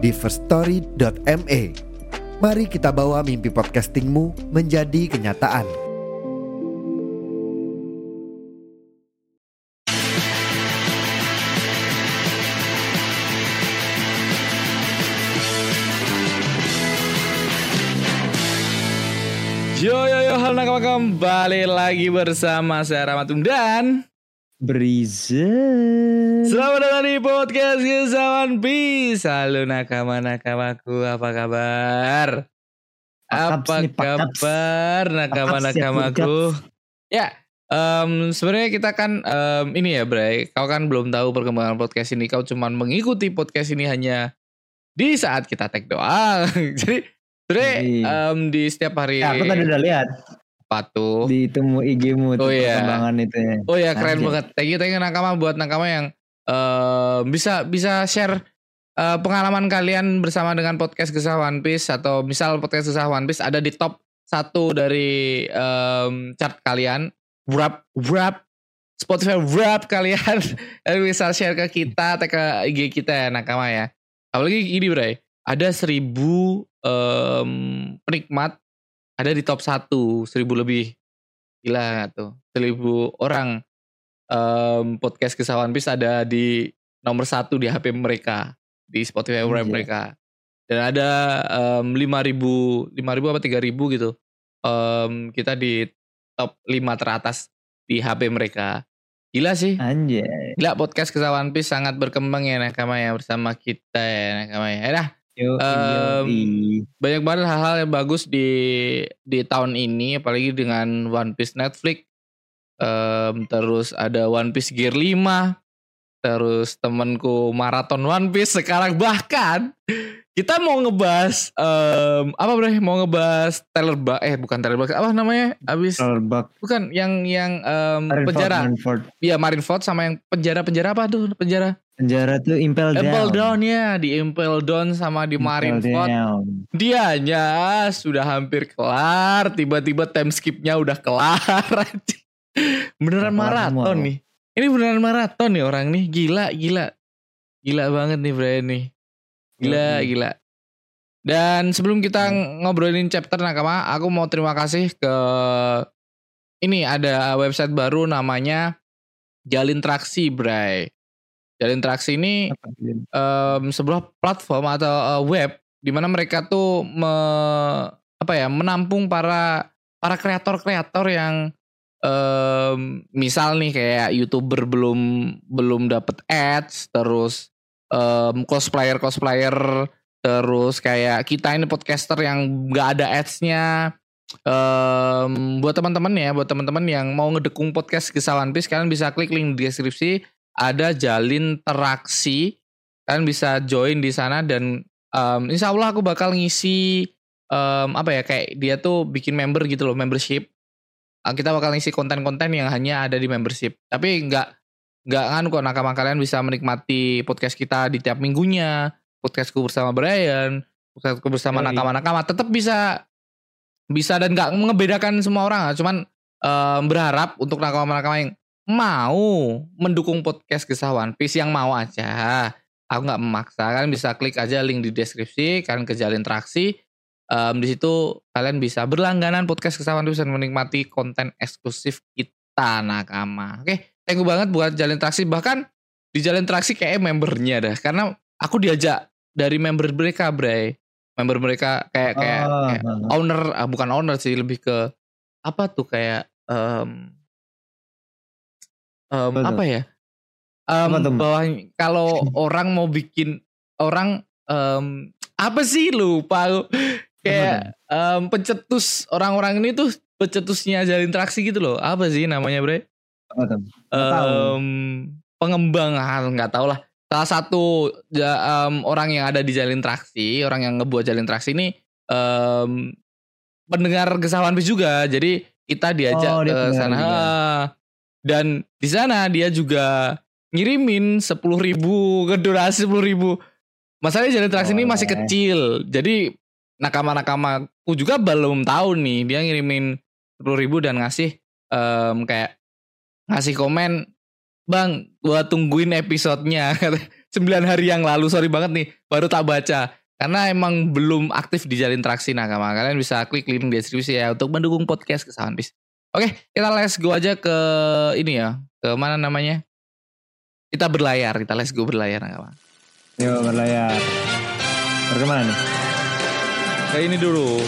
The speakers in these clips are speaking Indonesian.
di firststory.me. Mari kita bawa mimpi podcastingmu menjadi kenyataan. Yo yo yo halo kembali lagi bersama saya Ramatum dan Brizen. Selamat datang di podcast One Piece Halo nakama-nakamaku. Apa kabar? Apa nih, kabar nakama-nakamaku? Ya em, sebenarnya kita kan em, ini ya Bray Kau kan belum tahu perkembangan podcast ini. Kau cuman mengikuti podcast ini hanya di saat kita tag doang. Jadi sebenarnya Jadi- em, di setiap hari Ya, aku tadi udah lihat apa tuh? di temu IG-mu tuh Oh, iya. perkembangan itu ya. Oh ya keren Anjay. banget. Thank you, thank you nakama buat nakama yang eh, bisa bisa share eh, pengalaman kalian bersama dengan podcast Kisah One Piece atau misal podcast Kisah One Piece ada di top satu dari em, chart kalian. Wrap wrap Spotify wrap kalian bisa share ke kita atau ke IG kita ya nakama ya. Apalagi ini Bray, ada seribu em, penikmat ada di top satu seribu lebih. Gila tuh? Seribu orang. Em, podcast One Piece ada di nomor satu di HP mereka di Spotify Anjay. mereka. Dan ada lima ribu lima ribu apa tiga ribu gitu. Em, kita di top 5 teratas di HP mereka. Gila sih. Anjay. gila podcast One Piece sangat berkembang ya nakama ya bersama kita ya nakama ya. Edah, Yo, yoi. banyak banget hal-hal yang bagus di di tahun ini apalagi dengan One Piece Netflix Em, terus ada One Piece Gear 5 terus temenku maraton One Piece sekarang bahkan kita mau ngebahas em, apa bre mau ngebahas Taylor Bug eh bukan Taylor Bug apa namanya abis Starbuck. bukan yang yang Marineford, penjara Marineford. Iya Marineford sama yang penjara penjara apa tuh penjara Penjara tuh Impel Down. Impel Down ya di Impel Down sama di Marineford. Dianya sudah hampir kelar, tiba-tiba time skipnya udah kelar. beneran maraton nih. Ini beneran maraton nih orang nih, gila gila. Gila banget nih Brian nih. Gila Yoi. gila. Dan sebelum kita ngobrolin chapter nakama, aku mau terima kasih ke ini ada website baru namanya Jalin Traksi, Bray. Jalin Traksi ini em, sebuah platform atau eh, web di mana mereka tuh me- apa ya menampung para para kreator-kreator yang em, misal nih kayak youtuber belum belum dapet ads terus em, cosplayer cosplayer terus kayak kita ini podcaster yang nggak ada adsnya. Em, buat teman-teman ya buat teman-teman yang mau ngedukung podcast kisah One Piece kalian bisa klik link di deskripsi ada jalin teraksi kalian bisa join di sana dan em, insya Allah aku bakal ngisi em, apa ya kayak dia tuh bikin member gitu loh membership. Ah, kita bakal ngisi konten-konten yang hanya ada di membership. Tapi nggak nggak kan kok nakama kalian bisa menikmati podcast kita di tiap minggunya. Podcastku bersama Brian podcastku bersama Yoi. nakama-nakama. Tetap bisa bisa dan nggak ngebedakan semua orang. Cuman em, berharap untuk nakama-nakama yang mau mendukung podcast kisah One Piece yang mau aja. Aku nggak memaksa. Kalian bisa klik aja link di deskripsi. Kalian ke jalin interaksi. Em, di situ kalian bisa berlangganan podcast kisah One Piece dan menikmati konten eksklusif kita nakama. Oke, thank you banget buat jalin interaksi. Bahkan di jalin interaksi kayak membernya dah. Karena aku diajak dari member mereka, Bray. Member mereka kayak kayak, Oh, kayak oh, owner ah, bukan owner sih lebih ke apa tuh kayak em em, Apa ya? Apa tuh, Mbak? bahwa kalau orang mau bikin orang em, apa sih? Lupa aku. Kayak em, pencetus orang-orang ini tuh pencetusnya jalin interaksi gitu loh. Apa sih namanya bre. Em, pengembang ah, nggak tahu lah. Salah satu ja- em, orang yang ada di jalin traksi, orang yang ngebuat jalin traksi ini em, pendengar One Piece juga. Jadi kita diajak Oh, ke sana. Dan di sana dia juga ngirimin 10.000 ribu ke donasi 10.000 ribu. Masalahnya jalin traksi ini masih kecil. Jadi nakama-nakamaku juga belum tahu nih dia ngirimin 10.000 ribu dan ngasih em, kayak ngasih komen Bang, gua tungguin episodenya 9 hari yang lalu, sorry banget nih, baru tak baca. Karena emang belum aktif di jalin traksi nakama. Kalian bisa klik link di deskripsi ya untuk mendukung podcast Kesawan Bis. Oke, kita let's go aja ke ini ya. Ke mana namanya? Kita berlayar, kita let's go berlayar nakama. Yo berlayar. Bagaimana nih? Ke ini dulu.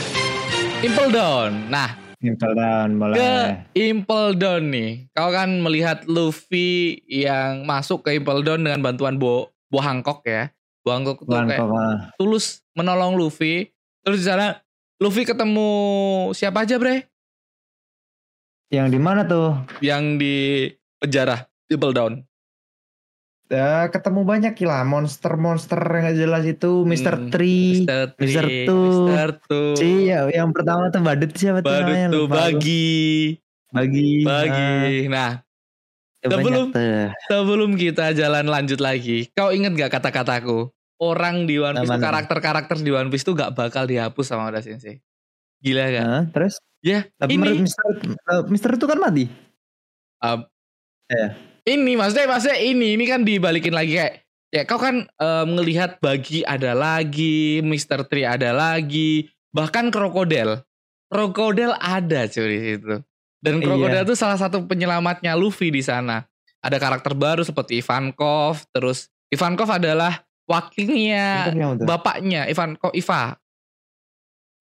Impel Down. Nah, Impel down boleh. ke Impel Down nih. Kau kan melihat Luffy yang masuk ke Impel Down dengan bantuan Bo, Bo Hancock ya. Bo Hancock tuh kayak mah. tulus menolong Luffy. Terus di sana Luffy ketemu siapa aja bre? Yang di mana tuh? Yang di penjara Impel Down. Ya, ketemu banyak gila monster-monster yang gak jelas itu Mr. Hmm, Tree. Mr. Mr. Tree, Tu. Mr. Tu. Si ya, yang pertama tuh Badut siapa tuh Badut namanya? bagi. Bagi. Bagi. Nah, Ah, Sebelum- sebelum kita jalan lanjut lagi, kau inget gak kata-kataku? Orang di One Piece karakter-karakter di One Piece tuh gak bakal dihapus sama Oda Sensei. Gila gak? Hah, terus? Ya, Tapi ini menurut Mr. eh, Mr. itu kan mati. ini maksudnya maksudnya ini ini kan dibalikin lagi kayak ya kau kan ngelihat bagi ada lagi, Mr. Tree ada lagi, bahkan krokodil. Krokodil ada cuy di situ. Dan Iya. krokodil itu salah satu penyelamatnya Luffy di sana. Ada karakter baru seperti Ivankov, terus Ivankov adalah wakilnya bapaknya Ivankov Iva,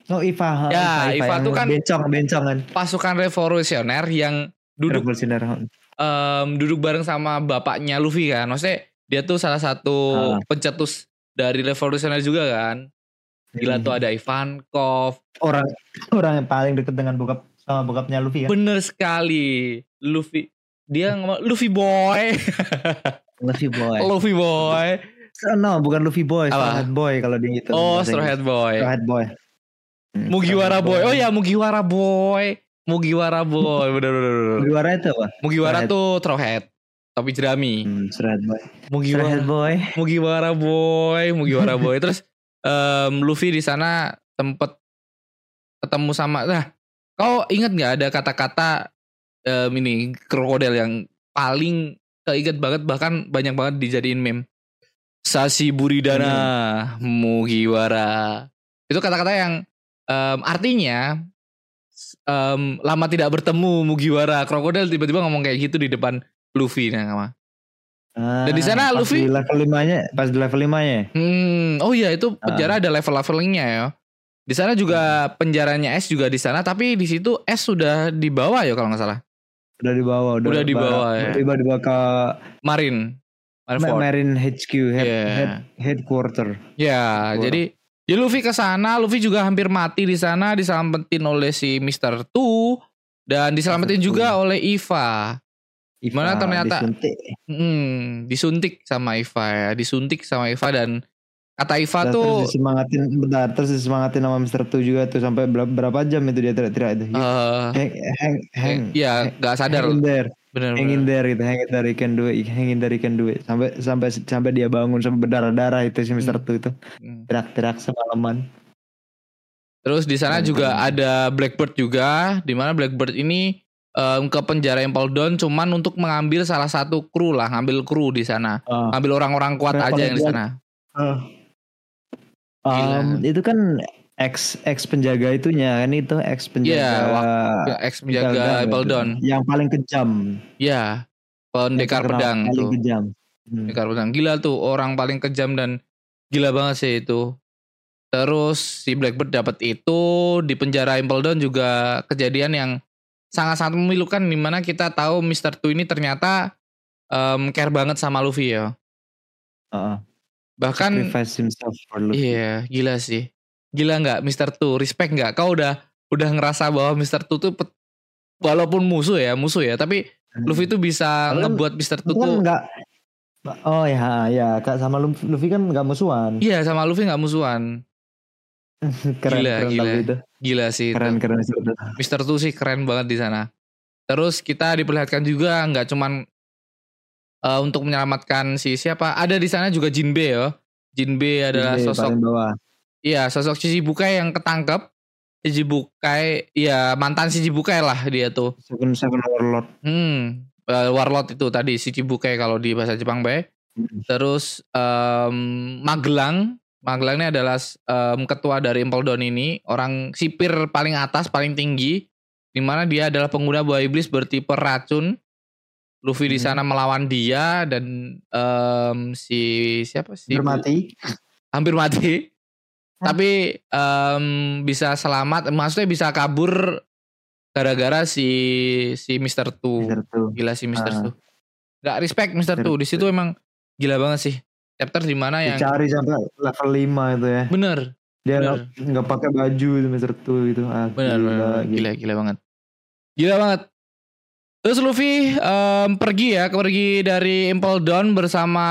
Oh Iva. ha, Ya, Iva yang tuh kan- bencong, bencong kan. pasukan revolusioner yang duduk Revolusioner. em, duduk bareng sama bapaknya Luffy kan. Maksudnya dia tuh salah satu Ah. pencetus dari revolusioner juga kan. Gila Hmm. tuh ada Ivankov. orang orang yang paling deket dengan bokap sama bokapnya Luffy kan. Bener sekali. Luffy. Dia ngomong Luffy boy. Luffy boy. Luffy boy. Oh, no, bukan Luffy boy, Apa? Straw Hat Boy kalau di itu. Oh, Straw. Hat Boy. Straw Hat Boy. Hmm, Mugiwara boy. Oh ya Mugiwara boy. Mugiwara boy. Bener bener bener. Mugiwara itu apa? Mugiwara Hat. tuh Straw Hat. Topi jerami. Hmm, Straw Hat Boy. Mugiwara. Hat Boy. Mugiwara boy, Mugiwara boy. Terus em, Luffy di sana sempet ketemu sama nah kau ingat nggak ada kata-kata em, ini krokodil yang paling keinget banget bahkan banyak banget dijadiin meme Sasi Buridana Mugiwara itu kata-kata yang em, artinya em, lama tidak bertemu Mugiwara krokodil tiba-tiba ngomong kayak gitu di depan Luffy nah sama Ah, Dan di sana Luffy- di level 5-nya, pas di level 5-nya. Hmm, oh iya itu Ah. penjara ada level-levelingnya ya. Di sana juga penjaranya S juga di sana, tapi di situ S sudah dibawa ya kalau nggak salah. Udah dibawa, udah, Udah dibawa, ya. Tiba dibawa ke Marin, Ma- Marineford. Marine HQ, head, Iya. head, headquarter. Ya, Wow. jadi ya Luffy ke sana, Luffy juga hampir mati di sana, diselamatin oleh si Mr. Tu dan diselamatin. Tu. juga oleh Iva. Gimana Iva ternyata- disuntik. Hmm, disuntik sama Iva ya, disuntik sama Iva dan kata Iva Dan tuh terus disemangatin bentar, terus disemangatin sama Mr. Tu juga tuh sampai ber- berapa jam itu dia teriak-teriak itu. eh, hang, hang, hang, ya nggak sadar, hang in there, bener hang in there gitu, hang in there, you can do it, hang in there, you can do it. Sampai sampai sampai dia bangun sampai berdarah-darah itu si Mr. Tu itu Hmm. teriak-teriak semalaman. Terus di sana Hmm. juga ada Blackbird juga, di mana Blackbird ini em, ke penjara Impel Down cuman untuk mengambil salah satu kru lah, ngambil kru di sana, Ah. ngambil orang-orang kuat aja yang di sana. Um, Gila. itu kan ex ex penjaga itunya kan itu ex penjaga Ya, ex penjaga Down. yang paling kejam Ya, pendekar Yang terkenal pedang paling tuh. kejam Hmm. Pendekar pedang gila tuh, orang paling kejam dan gila banget sih itu. Terus si Blackbird dapat itu di penjara Impel Down juga kejadian yang sangat-sangat memilukan di mana kita tahu Mr. Tu ini ternyata em, care banget sama Luffy ya. Heeh. Bahkan. Iya, gila sih. Gila nggak Mr. Tu? Respect nggak? Kau udah udah ngerasa bahwa Mr. Tu tuh pet- walaupun musuh ya, musuh ya, tapi Hmm. Luffy tuh bisa Kan- ngebuat Mr. Tu kan tuh nggak Oh ya, ya Kak sama Luffy, kan nggak musuhan. Iya sama Luffy nggak musuhan. keren, Gila, keren gila. itu. Gila sih. itu. Keren, keren sih. Mister Tu sih keren banget di sana. Terus kita diperlihatkan juga nggak cuman eh, untuk menyelamatkan si siapa. Ada di sana juga Jinbe ya. Jinbe adalah Ini sosok. Iya sosok Shichibukai yang ketangkep. Shichibukai ya mantan Shichibukai lah dia tuh. Seven Seven Warlord. Hmm, eh, Warlord itu tadi Shichibukai kalau di bahasa Jepang bae. Hmm. Terus em, Magelang, Magelang ini adalah em, ketua dari Impel Down ini, orang sipir paling atas, paling tinggi, di mana dia adalah pengguna buah iblis bertipe racun. Luffy di Hmm. sana melawan dia dan em, si siapa sih? Hampir mati. Hampir mati. Tapi em, bisa selamat, maksudnya bisa kabur gara-gara si si Mister Tu. Gila sih Mister Ah. Tu. Gak respect Mister Tu. Di situ emang gila banget sih. Chapter di mana yang Dicari sampai level 5 itu ya. bener, Dia nggak nggak pakai baju itu Mister Tu itu. Ah, bener, gila, bener, gila. gila, gila banget. Gila banget. Terus Luffy em, pergi ya, pergi dari Impel Down bersama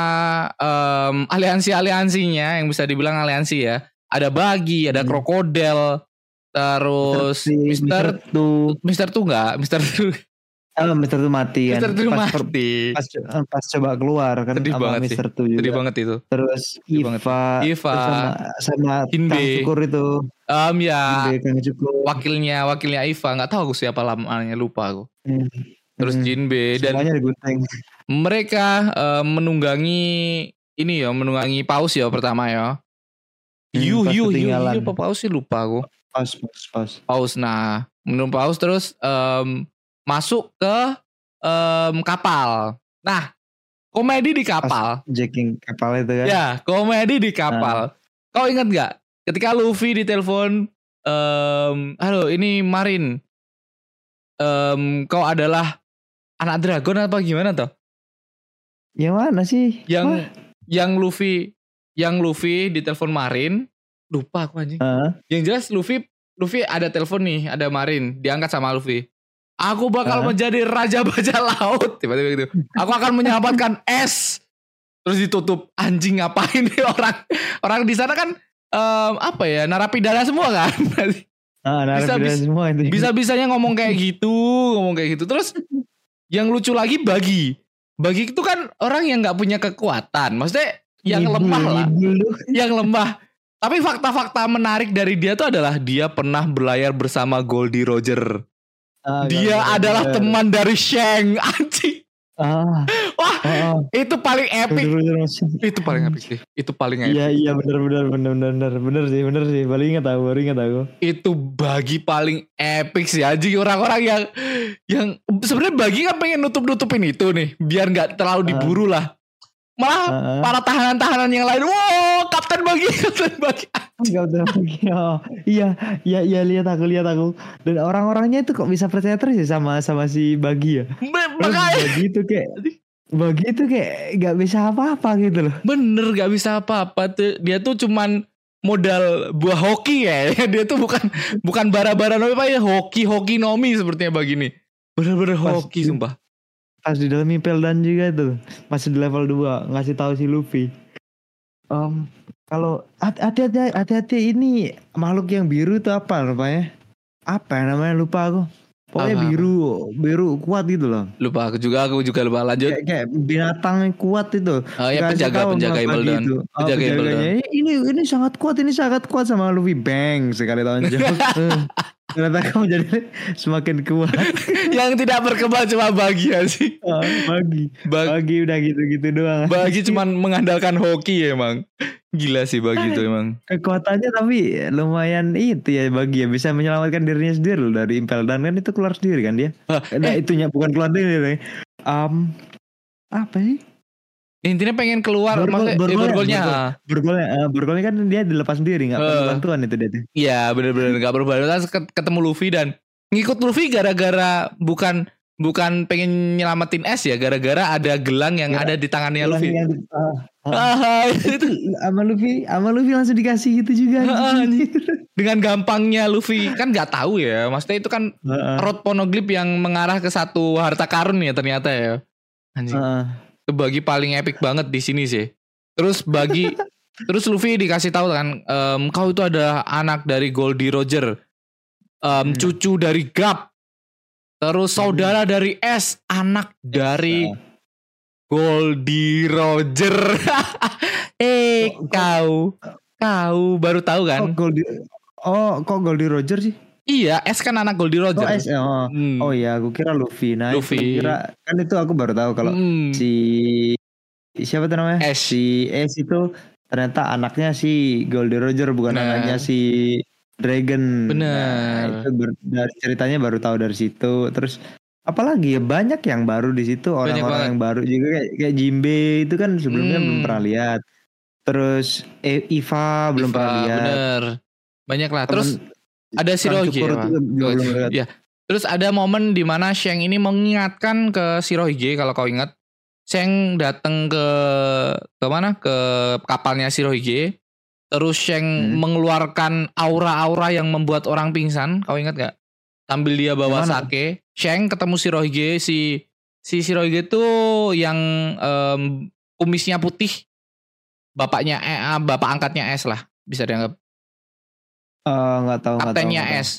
em, aliansi-aliansinya yang bisa dibilang aliansi ya. Ada Bagi, ada Hmm. Krokodil, terus Mister Tu. Mister Tu nggak, Mister Tu, Ah, Mister Tu mati kan. Mister Tu Pas mati. Pas, pas coba keluar kan Sedih sama banget. Mister Tu juga. Sedih banget itu. Terus Sedih banget. Iva, Iva. terus sama sama Hinbe. Kang Cukur itu. Em ya, Kang Cukur. wakilnya wakilnya Iva nggak tahu aku siapa lamanya lupa aku. Hmm. Terus Hmm. Jinbe dan Semuanya digunting. mereka eh, menunggangi ini ya menunggangi paus ya pertama ya. Hmm, pas yu yu ketinggalan. yu apa paus sih lupa aku. Pas, pas, pas. Paus nah menunggu paus terus em, masuk ke em, kapal. Nah komedi di kapal. Jacking kapal itu kan. Ya komedi di kapal. Kau ingat nggak ketika Luffy ditelepon em halo ini Marin em kau adalah anak dragon apa gimana toh? Yang mana sih? yang Wah. yang Luffy yang Luffy ditelepon Marin. Lupa aku anjing. Hah? yang jelas Luffy Luffy ada telepon nih ada Marin. Diangkat sama Luffy. Aku bakal Hah? menjadi raja bajak laut. Tiba-tiba gitu. Aku akan menyelamatkan es. Terus ditutup. Anjing ngapain nih orang? Orang di sana kan em, apa ya narapidana semua kan? Ah, narapidana bisa- semua itu. bisa bisanya ngomong kayak gitu ngomong kayak gitu. Terus yang lucu lagi bagi. Bagi itu kan orang yang nggak punya kekuatan. Maksudnya yang Ngibul, lemah lah lu. yang lemah. Tapi fakta-fakta menarik dari dia tuh adalah dia pernah berlayar bersama Goldie Roger. Ah, Dia nggak adalah bener. teman dari Shang. Anjing. Ah, Wah, ah, ah. itu paling epic. Bener, bener, bener. Itu paling epic sih. Itu paling epic. Iya iya benar benar benar benar benar benar sih benar sih baru ingat aku baru ingat aku Itu bagi paling epic sih anjing orang-orang yang yang sebenarnya bagi kan pengen nutup-nutupin itu nih biar nggak terlalu diburu lah. Malah Ah, ah. para tahanan-tahanan yang lain, wow, Kapten Bagi, Kapten Bagi. Enggak udah oh, iya iya iya lihat aku lihat aku. Dan orang-orangnya itu kok bisa percaya terus ya sama sama si Bagi ya? Makanya. Bagi itu kayak Bagi itu kayak nggak bisa apa-apa gitu loh. Bener gak bisa apa-apa tuh. Dia tuh cuman modal buah hoki ya. Dia tuh bukan bukan bara-bara nomi apa ya Hoki hoki nomi sepertinya begini Bener-bener hoki sumpah pas di dalam Impel dan juga tuh. Masih di level 2 ngasih tahu si Luffy. Em, kalau hati- hati-hati hati-hati. Ini makhluk yang biru itu apa rupanya? Apa ya namanya? Lupa aku. Pokoknya Apa-apa? biru biru kuat gitu loh. Lupa aku juga. Aku juga lupa. Lanjut. Kayak, kayak binatang yang kuat itu. Oh ya penjaga Penjaga itu. Oh, Penjaga Imbledon ini ini sangat kuat. Ini sangat kuat sama Luffy. Bang sekali tonjok. Eh, ternyata kamu jadi semakin kuat. Yang tidak berkembang cuma bahagia sih. Oh, bagi. Bag- bagi udah gitu-gitu doang. Bagi cuman mengandalkan hoki ya emang Gila sih bagi itu emang. kekuatannya tapi lumayan itu ya bagi ya. Bisa menyelamatkan dirinya sendiri loh. Dari Impel Dan kan itu keluar sendiri kan dia. Ah, nah eh, itunya bukan keluar sendiri um, apa sih Intinya pengen keluar Borgol- Maksudnya eh, borgolnya, borgolnya bergolnya uh, bergolnya kan dia dilepas sendiri nggak perlu Eh. bantuan itu dia tuh. Iya bener-bener gak berubah Terus ket- ketemu Luffy dan ngikut Luffy gara-gara bukan bukan pengen nyelamatin es ya gara-gara ada gelang yang ada di tangannya Luffy. yang- ah. Ah, itu sama Luffy sama Luffy langsung dikasih gitu juga anjing. dengan gampangnya Luffy kan nggak tahu ya. Maksudnya itu kan Heeh. rod ponoglyph yang mengarah ke satu harta karun ya ternyata ya. Anjing. Bagi paling epic banget di sini sih. Terus bagi terus Luffy dikasih tahu kan, em, kau itu ada anak dari Goldie Roger, em, Hmm. cucu dari Gap, terus saudara dari S, anak dari Goldie Roger. eh kok- kau, kau baru tahu kan? Kok Goldie Oh, kok Goldie Roger sih? Iya, S kan anak Goldie Oh, Roger. S, oh. Hmm. oh iya, aku kira Luffy. Nah, Luffy. kira kan itu aku baru tahu kalau Hmm. si siapa tuh namanya? S. Si S itu ternyata anaknya si Goldie Roger bukan Bener. anaknya si Dragon. Bener. Nah, itu ber- dari ceritanya baru tahu dari situ. Terus apalagi ya banyak yang baru di situ orang-orang yang baru juga kayak, kayak Jimbe itu kan sebelumnya Hmm. belum pernah lihat. Terus e- Iva belum Iva, pernah lihat. Bener. Banyak lah. Terus Temen- ada Shirohige. Juga lihat. Iya. Terus ada momen di mana Sheng ini mengingatkan ke Shirohige kalau kau ingat. Sheng datang ke ke mana? Ke kapalnya Shirohige. Terus Sheng Hmm. mengeluarkan aura-aura yang membuat orang pingsan. Kau ingat gak? Sambil dia bawa Yang mana? sake. Sheng ketemu Shirohige si si Shirohige tuh yang em, kumisnya putih. Bapaknya eh, bapak angkatnya S lah bisa dianggap nggak tahu nggak tahu. kaptennya nggak tahu. S.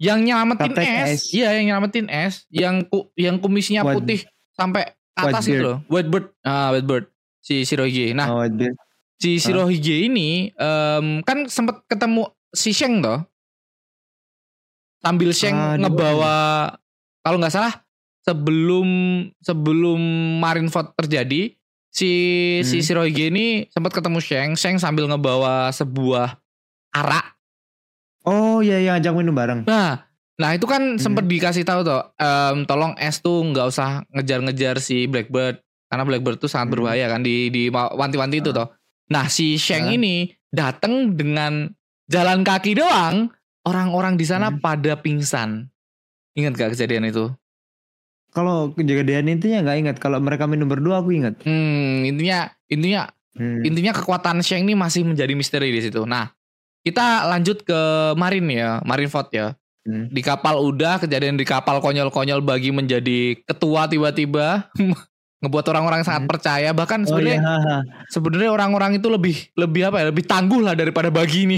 Yang nyelamatin Kapten S. S. Iya, yang nyelamatin S, yang ku, yang kumisnya White- putih sampai atas itu loh. White bird. Ah, white bird. Si Shirohige. Nah, Oh, si Shirohige ini em, kan sempat ketemu si Sheng toh. Sambil Sheng Ah, ngebawa kalau nggak salah sebelum sebelum Marineford terjadi si si Hmm. Shirohige ini sempat ketemu Sheng, Sheng sambil ngebawa sebuah arak Oh iya yang ajak minum bareng. Nah, nah itu kan Hmm. sempet dikasih tahu tuh, em, tolong S tuh nggak usah ngejar-ngejar si Blackbird karena Blackbird tuh sangat Hmm. berbahaya kan di di wanti-wanti itu Ah. toh. Nah si Sheng Ah. ini datang dengan jalan kaki doang, orang-orang di sana Hmm. pada pingsan. Ingat gak kejadian itu? Kalau kejadian intinya nggak ingat. Kalau mereka minum berdua aku ingat. Hmm, intinya intinya Hmm. intinya kekuatan Sheng ini masih menjadi misteri di situ. Nah, kita lanjut ke Marin ya, Marineford ya. Hmm. Di kapal udah, kejadian di kapal konyol-konyol bagi menjadi ketua tiba-tiba ngebuat orang-orang sangat Hmm. percaya. Bahkan Oh sebenarnya iya. haha. sebenarnya orang-orang itu lebih lebih apa ya, lebih tangguh lah daripada bagi ini.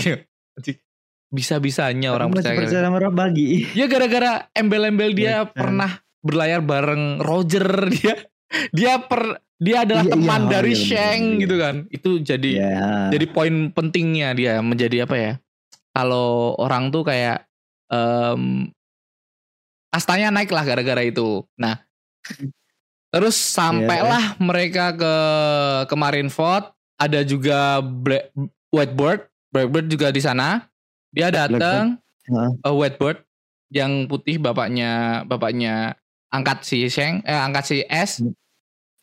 Bisa-bisanya orang percaya. percaya sama bagi. Ya gara-gara embel-embel dia Iya. pernah berlayar bareng Roger dia dia per dia adalah Iya, teman iya, dari iya, bener, Sheng bener. gitu kan. Itu jadi Iya. jadi poin pentingnya dia menjadi apa ya kalau orang tuh kayak em kastanya naik lah gara-gara itu nah terus sampailah mereka ke ke Marineford ada juga Black, Whitebird Blackbird juga di sana dia datang Heeh. eh, Whitebird yang putih bapaknya bapaknya angkat si Sheng eh angkat si S S.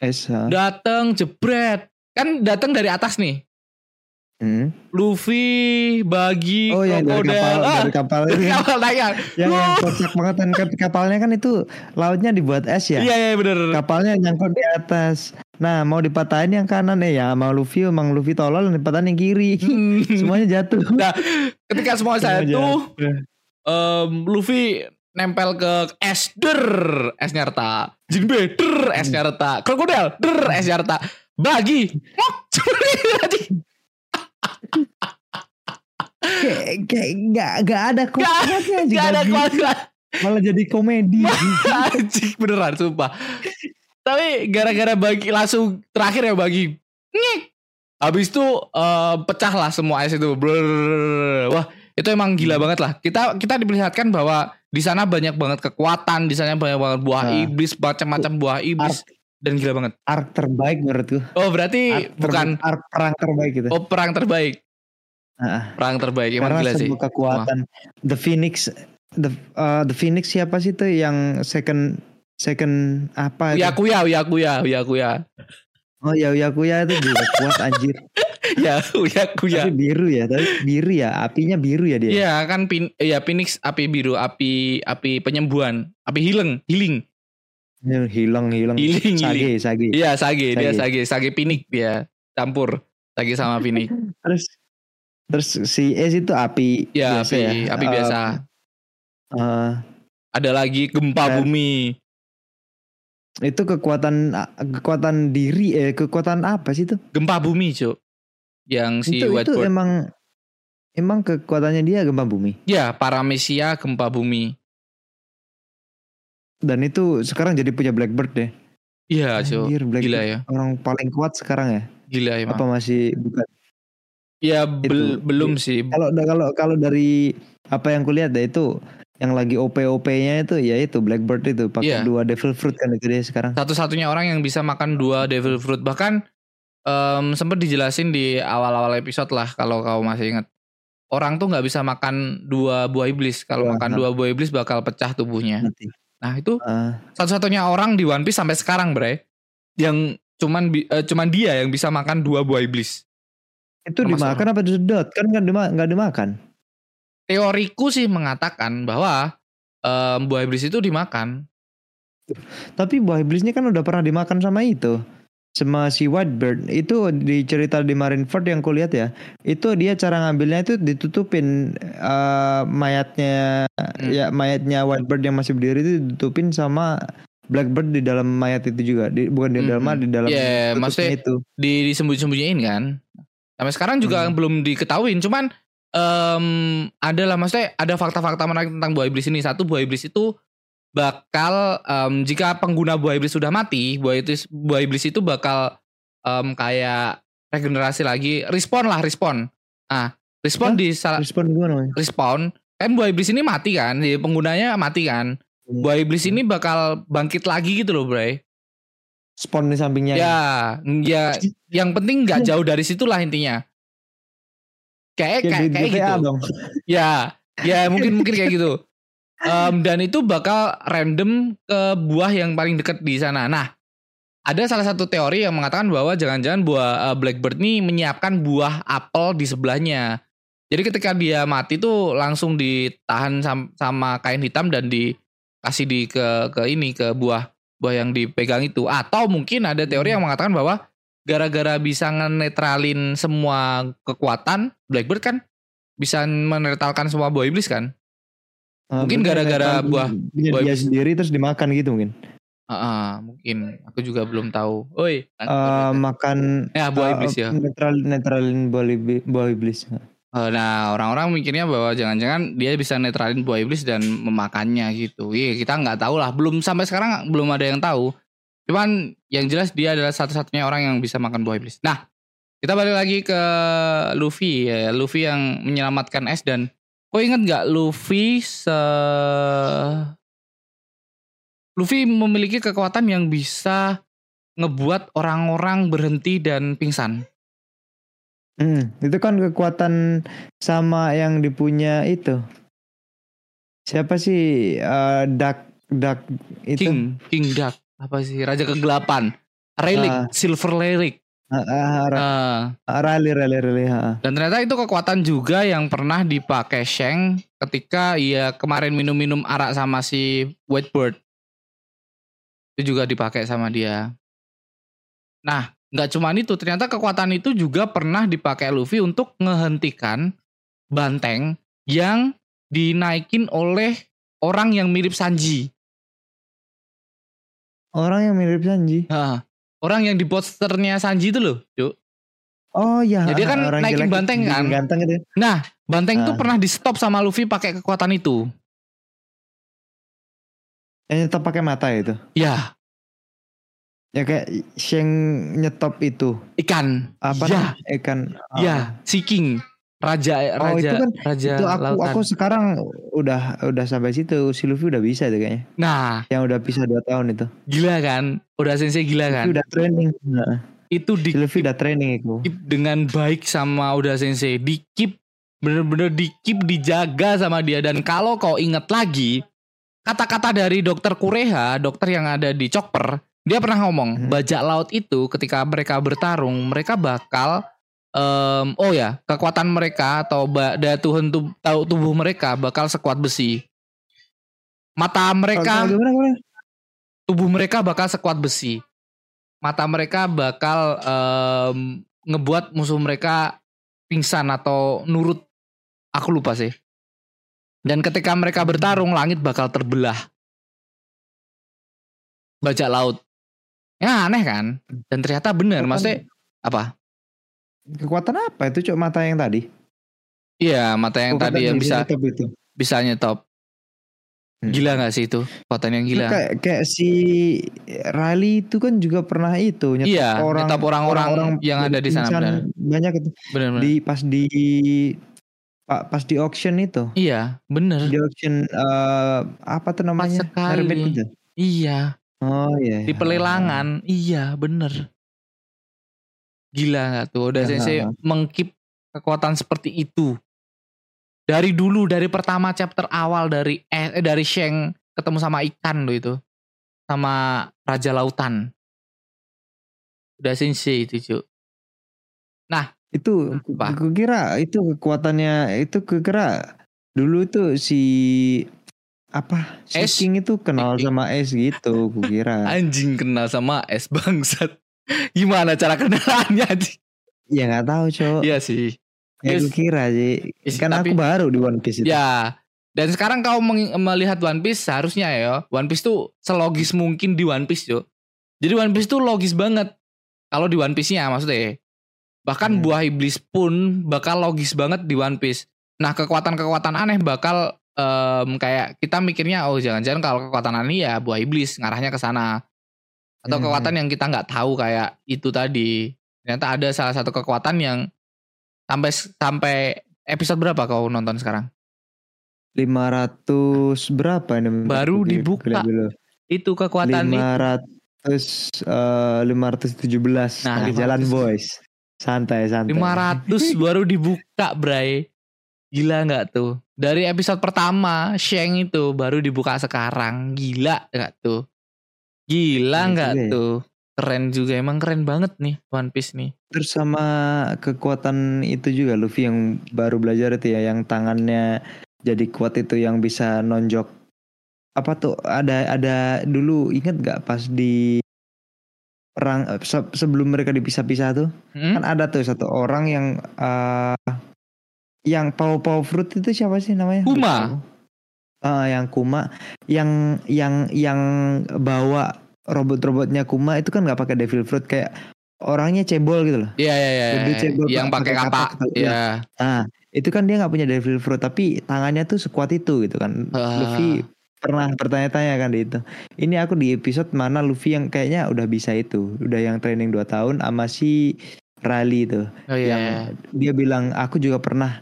ha. datang jebret kan datang dari atas nih Hmm. Luffy, Bagi, Oh yang dari kapal Ah, dari kapal dari ini kan. kapal layar. yang, yang Wah. kocak banget kan Kap- kapalnya kan itu lautnya dibuat es ya. Iya iya bener. Kapalnya nyangkut di atas. Nah mau dipatahin yang kanan eh ya mau Luffy emang Luffy tolol dipatahin yang kiri. Hmm. Semuanya jatuh. Nah, ketika semua saya tuh jatuh. em, Luffy nempel ke es der esnya reta Jinbe der esnya reta Crocodile der esnya reta Bagi mok seperti kayak kayak nggak nggak ada kuatnya Gak ada kuat malah jadi komedi. Anjing beneran sumpah. Tapi gara-gara bagi langsung terakhir ya bagi. Ngik Habis itu eh, pecah lah semua es itu. Brrrr. Wah itu emang gila banget lah. Kita kita diperlihatkan bahwa di sana banyak banget kekuatan di sana banyak banget buah Nah. iblis macam-macam buah iblis. dan gila banget. arc terbaik menurutku. Oh berarti Arc ter- bukan arc perang terbaik gitu oh perang terbaik. Ah, perang terbaik emang karena gila sih. semua kekuatan. The phoenix the uh, the phoenix siapa sih tuh yang second second apa itu? Uyakuya Uyakuya Uyakuya oh ya Uyakuya itu juga kuat anjir ya Uyakuya tapi biru ya tapi biru ya apinya biru ya dia Iya kan pin ya Phoenix api biru, api api penyembuhan, api healing, healing. Ya, hilang hilang Healing, sage sage Iya, sage, dia Sage. sage, sage pinik dia campur sage sama pinik. terus terus si S itu api Ya, biasa api, ya api Um, biasa. uh, Ada lagi gempa dan- bumi. Itu kekuatan kekuatan diri eh kekuatan apa sih itu? Gempa bumi, Cuk. Yang si itu, itu Whitebird. emang emang kekuatannya dia gempa bumi. Ya, paramesia gempa bumi. Dan itu sekarang jadi punya Blackbird deh. Iya, Blackbird Gila ya. orang paling kuat sekarang ya. Gila emang. Apa masih bukan? Ya bel- Itu. belum sih. Kalau kalau kalau dari apa yang kulihat deh itu yang lagi OP-OP-nya itu ya itu Blackbird itu pakai Iya. dua Devil Fruit kan itu dia sekarang. Satu-satunya orang yang bisa makan dua devil fruit bahkan em, sempat dijelasin di awal-awal episode lah kalau kau masih ingat. Orang tuh nggak bisa makan dua buah iblis. Kalau Wah, makan nah. dua buah iblis bakal pecah tubuhnya. Mati. Nah itu Ah, satu-satunya orang di One Piece sampai sekarang, Bre, yang cuman eh, cuman dia yang bisa makan dua buah iblis. itu Termasuk dimakan apa disedot? Kan nggak dima- dimakan. Teoriku sih mengatakan bahwa em, buah iblis itu dimakan. Tapi buah iblisnya kan udah pernah dimakan sama itu. Sama si Whitebird itu di cerita di Marineford yang kulihat ya. Itu dia cara ngambilnya itu ditutupin eh, mayatnya Hmm. ya mayatnya Whitebird yang masih berdiri itu ditutupin sama Blackbird di dalam mayat itu juga. Di, bukan di dalam Hmm. di dalam tutupnya maksudnya itu. di disembunyi-sembunyiin kan. Sampai sekarang juga Hmm. belum diketahuin. Cuman em adalah maksudnya ada fakta-fakta menarik tentang buah iblis ini. Satu buah iblis itu bakal em, jika pengguna buah iblis sudah mati, buah iblis buah iblis itu bakal em, kayak regenerasi lagi, respon lah respon. Ah, respon di salah Respon gimana? Respon kan buah iblis ini mati kan, jadi penggunanya mati kan. Hmm. Buah iblis ini bakal bangkit lagi gitu loh, Bray. Spawn di sampingnya. Ya, ya, yang penting nggak jauh dari situlah intinya. Kayak Kayak kayak, gitu. dong. Ya, ya mungkin mungkin kayak gitu. Em, dan itu bakal random ke buah yang paling dekat di sana. Nah, ada salah satu teori yang mengatakan bahwa jangan-jangan buah eh, Blackbird ini menyiapkan buah apel di sebelahnya. Jadi ketika dia mati tuh langsung ditahan sam- sama kain hitam dan dikasih di ke ke ini ke buah buah yang dipegang itu. Atau mungkin ada teori yang mengatakan bahwa gara-gara bisa ngenetralin semua kekuatan Blackbird kan bisa menetralkan semua buah iblis kan? Ah, Mungkin gara-gara buah- buah dia sendiri terus dimakan gitu mungkin. Ah, ah, mungkin aku juga belum tahu. Oi, Eh, makan ya buah eh, iblis ya. Netral netralin buah, buah iblis. Eh, Nah, orang-orang mikirnya bahwa jangan-jangan dia bisa netralin buah iblis dan memakannya gitu. Iya, kita nggak tahu lah. Belum sampai sekarang belum ada yang tahu. Cuman yang jelas dia adalah satu-satunya orang yang bisa makan buah iblis. Nah, kita balik lagi ke Luffy ya. Luffy yang menyelamatkan S dan kau ingat nggak Luffy se Luffy memiliki kekuatan yang bisa ngebuat orang-orang berhenti dan pingsan. Hmm, itu kan kekuatan sama yang dipunya itu. Siapa sih eh, Duck Duck itu? King, King Duck, apa sih Raja Kegelapan, Relic, Ah. Silver Relic. Ah, ah, Rally Rally Rally. ah. dan ternyata itu kekuatan juga yang pernah dipakai Sheng ketika ia kemarin minum-minum arak sama si Whitebird. Itu juga dipakai sama dia. Nah, nggak cuma itu, ternyata kekuatan itu juga pernah dipakai Luffy untuk ngehentikan banteng yang dinaikin oleh orang yang mirip Sanji. Orang yang mirip Sanji. Nah, orang yang di posternya Sanji itu loh, Cuk. Oh iya. Ya, dia kan orang naikin jelek, banteng kan? Ganteng gitu. Nah, banteng itu Ah. pernah di stop sama Luffy pakai kekuatan itu. Yang nyetop pakai mata itu. Ya, Ya kayak Sheng nyetop itu. ikan. Apa Ya. Ikan. ah. Ya, si Raja Oh, raja itu kan- raja Itu aku lautan. aku sekarang udah udah sampai situ. Si Luffy udah bisa itu kayaknya. Nah, Yang udah bisa 2 tahun itu. gila kan? Udah sensei gila kan? Luffy udah training. Itu di si Luffy udah training itu. keep dengan baik sama udah sensei. Di keep bener-bener di keep dijaga sama dia dan kalau kau inget lagi kata-kata dari dokter Kureha, dokter yang ada di Chopper, dia pernah ngomong Hmm. bajak laut itu ketika mereka bertarung mereka bakal em, oh ya kekuatan mereka atau daya Tuhan tahu tubuh mereka bakal sekuat besi. Mata mereka gimana, gimana? tubuh mereka bakal sekuat besi. Mata mereka bakal em, ngebuat musuh mereka pingsan atau nurut. Aku lupa sih. Dan ketika mereka bertarung, langit bakal terbelah. Bajak laut. Ya aneh kan? Dan ternyata benar, maksudnya apa? Kekuatan apa itu cok mata yang tadi? Iya, mata yang Kekuatan tadi yang bisa nyetop itu. bisa nyetop. Hmm. Gila gak sih itu? Kekuatan yang gila. Kayak, kayak si Riley itu kan juga pernah itu nyetop Iya, orang nyetop orang-orang yang ada di sana, benar. Banyak itu Bener bener. di pas di pa- pas di auction itu. Iya, bener. Di auction eh, apa tuh namanya? sekali. Mermaid itu. Iya, Oh iya. di pelelangan. Iya, bener. Gila gak tuh? Udah Ya, sensei mengkip kekuatan seperti itu. Dari dulu, dari pertama chapter awal dari eh, dari Sheng ketemu sama ikan loh itu. Sama Raja Lautan. Udah sensei itu cuy. Itu Apa? aku kira itu kekuatannya itu kira dulu tuh si apa si. King itu kenal sama Es gitu aku kira. Anjing kenal sama es bangsat. Gimana cara kenalannya anjing? ya nggak tahu cowok. Iya sih. Ya, yes. kira sih. Yes, kan tapi- aku baru di One Piece itu. Ya. Dan sekarang kau melihat One Piece seharusnya ya, One Piece tuh selogis mungkin di One Piece yo. Jadi One Piece tuh logis banget. Kalau di One Piece-nya maksudnya. Bahkan Hmm. buah iblis pun bakal logis banget di One Piece. Nah, kekuatan-kekuatan aneh bakal em, kayak kita mikirnya oh jangan-jangan kalau kekuatan aneh ya buah iblis ngarahnya ke sana. Atau Hmm. kekuatan yang kita nggak tahu kayak itu tadi. Ternyata ada salah satu kekuatan yang sampai sampai episode berapa kau nonton sekarang? 500 berapa ini? Baru dibuka. dulu. Itu kekuatan itu. 500 eh 517 Nah, nah, 500. jalan boys. Santai santai. 500 baru dibuka, Bray. Gila nggak tuh? Dari episode pertama, Sheng itu baru dibuka sekarang. Gila nggak tuh? Gila Iya nggak ya. tuh? Keren juga, emang keren banget nih One Piece nih. Terus sama kekuatan itu juga Luffy yang baru belajar itu ya yang tangannya jadi kuat itu yang bisa nonjok apa tuh ada ada dulu inget gak pas di perang eh, se- sebelum mereka dipisah-pisah tuh Hmm? kan ada tuh satu orang yang eh yang pau pau fruit itu siapa sih namanya Kuma. Lupa Ah, yang Kuma yang yang yang bawa robot-robotnya Kuma itu kan nggak pakai devil fruit kayak orangnya cebol gitu loh Iya iya iya. Gede cebol Yang pakai kapak. Iya. Nah, itu kan dia nggak punya devil fruit tapi tangannya tuh sekuat itu gitu kan. Ah. Luffy pernah bertanya-tanya kan di itu. Ini aku di episode mana Luffy yang kayaknya udah bisa itu, udah yang training 2 tahun sama si Rally itu. Oh iya. yang iya. dia bilang aku juga pernah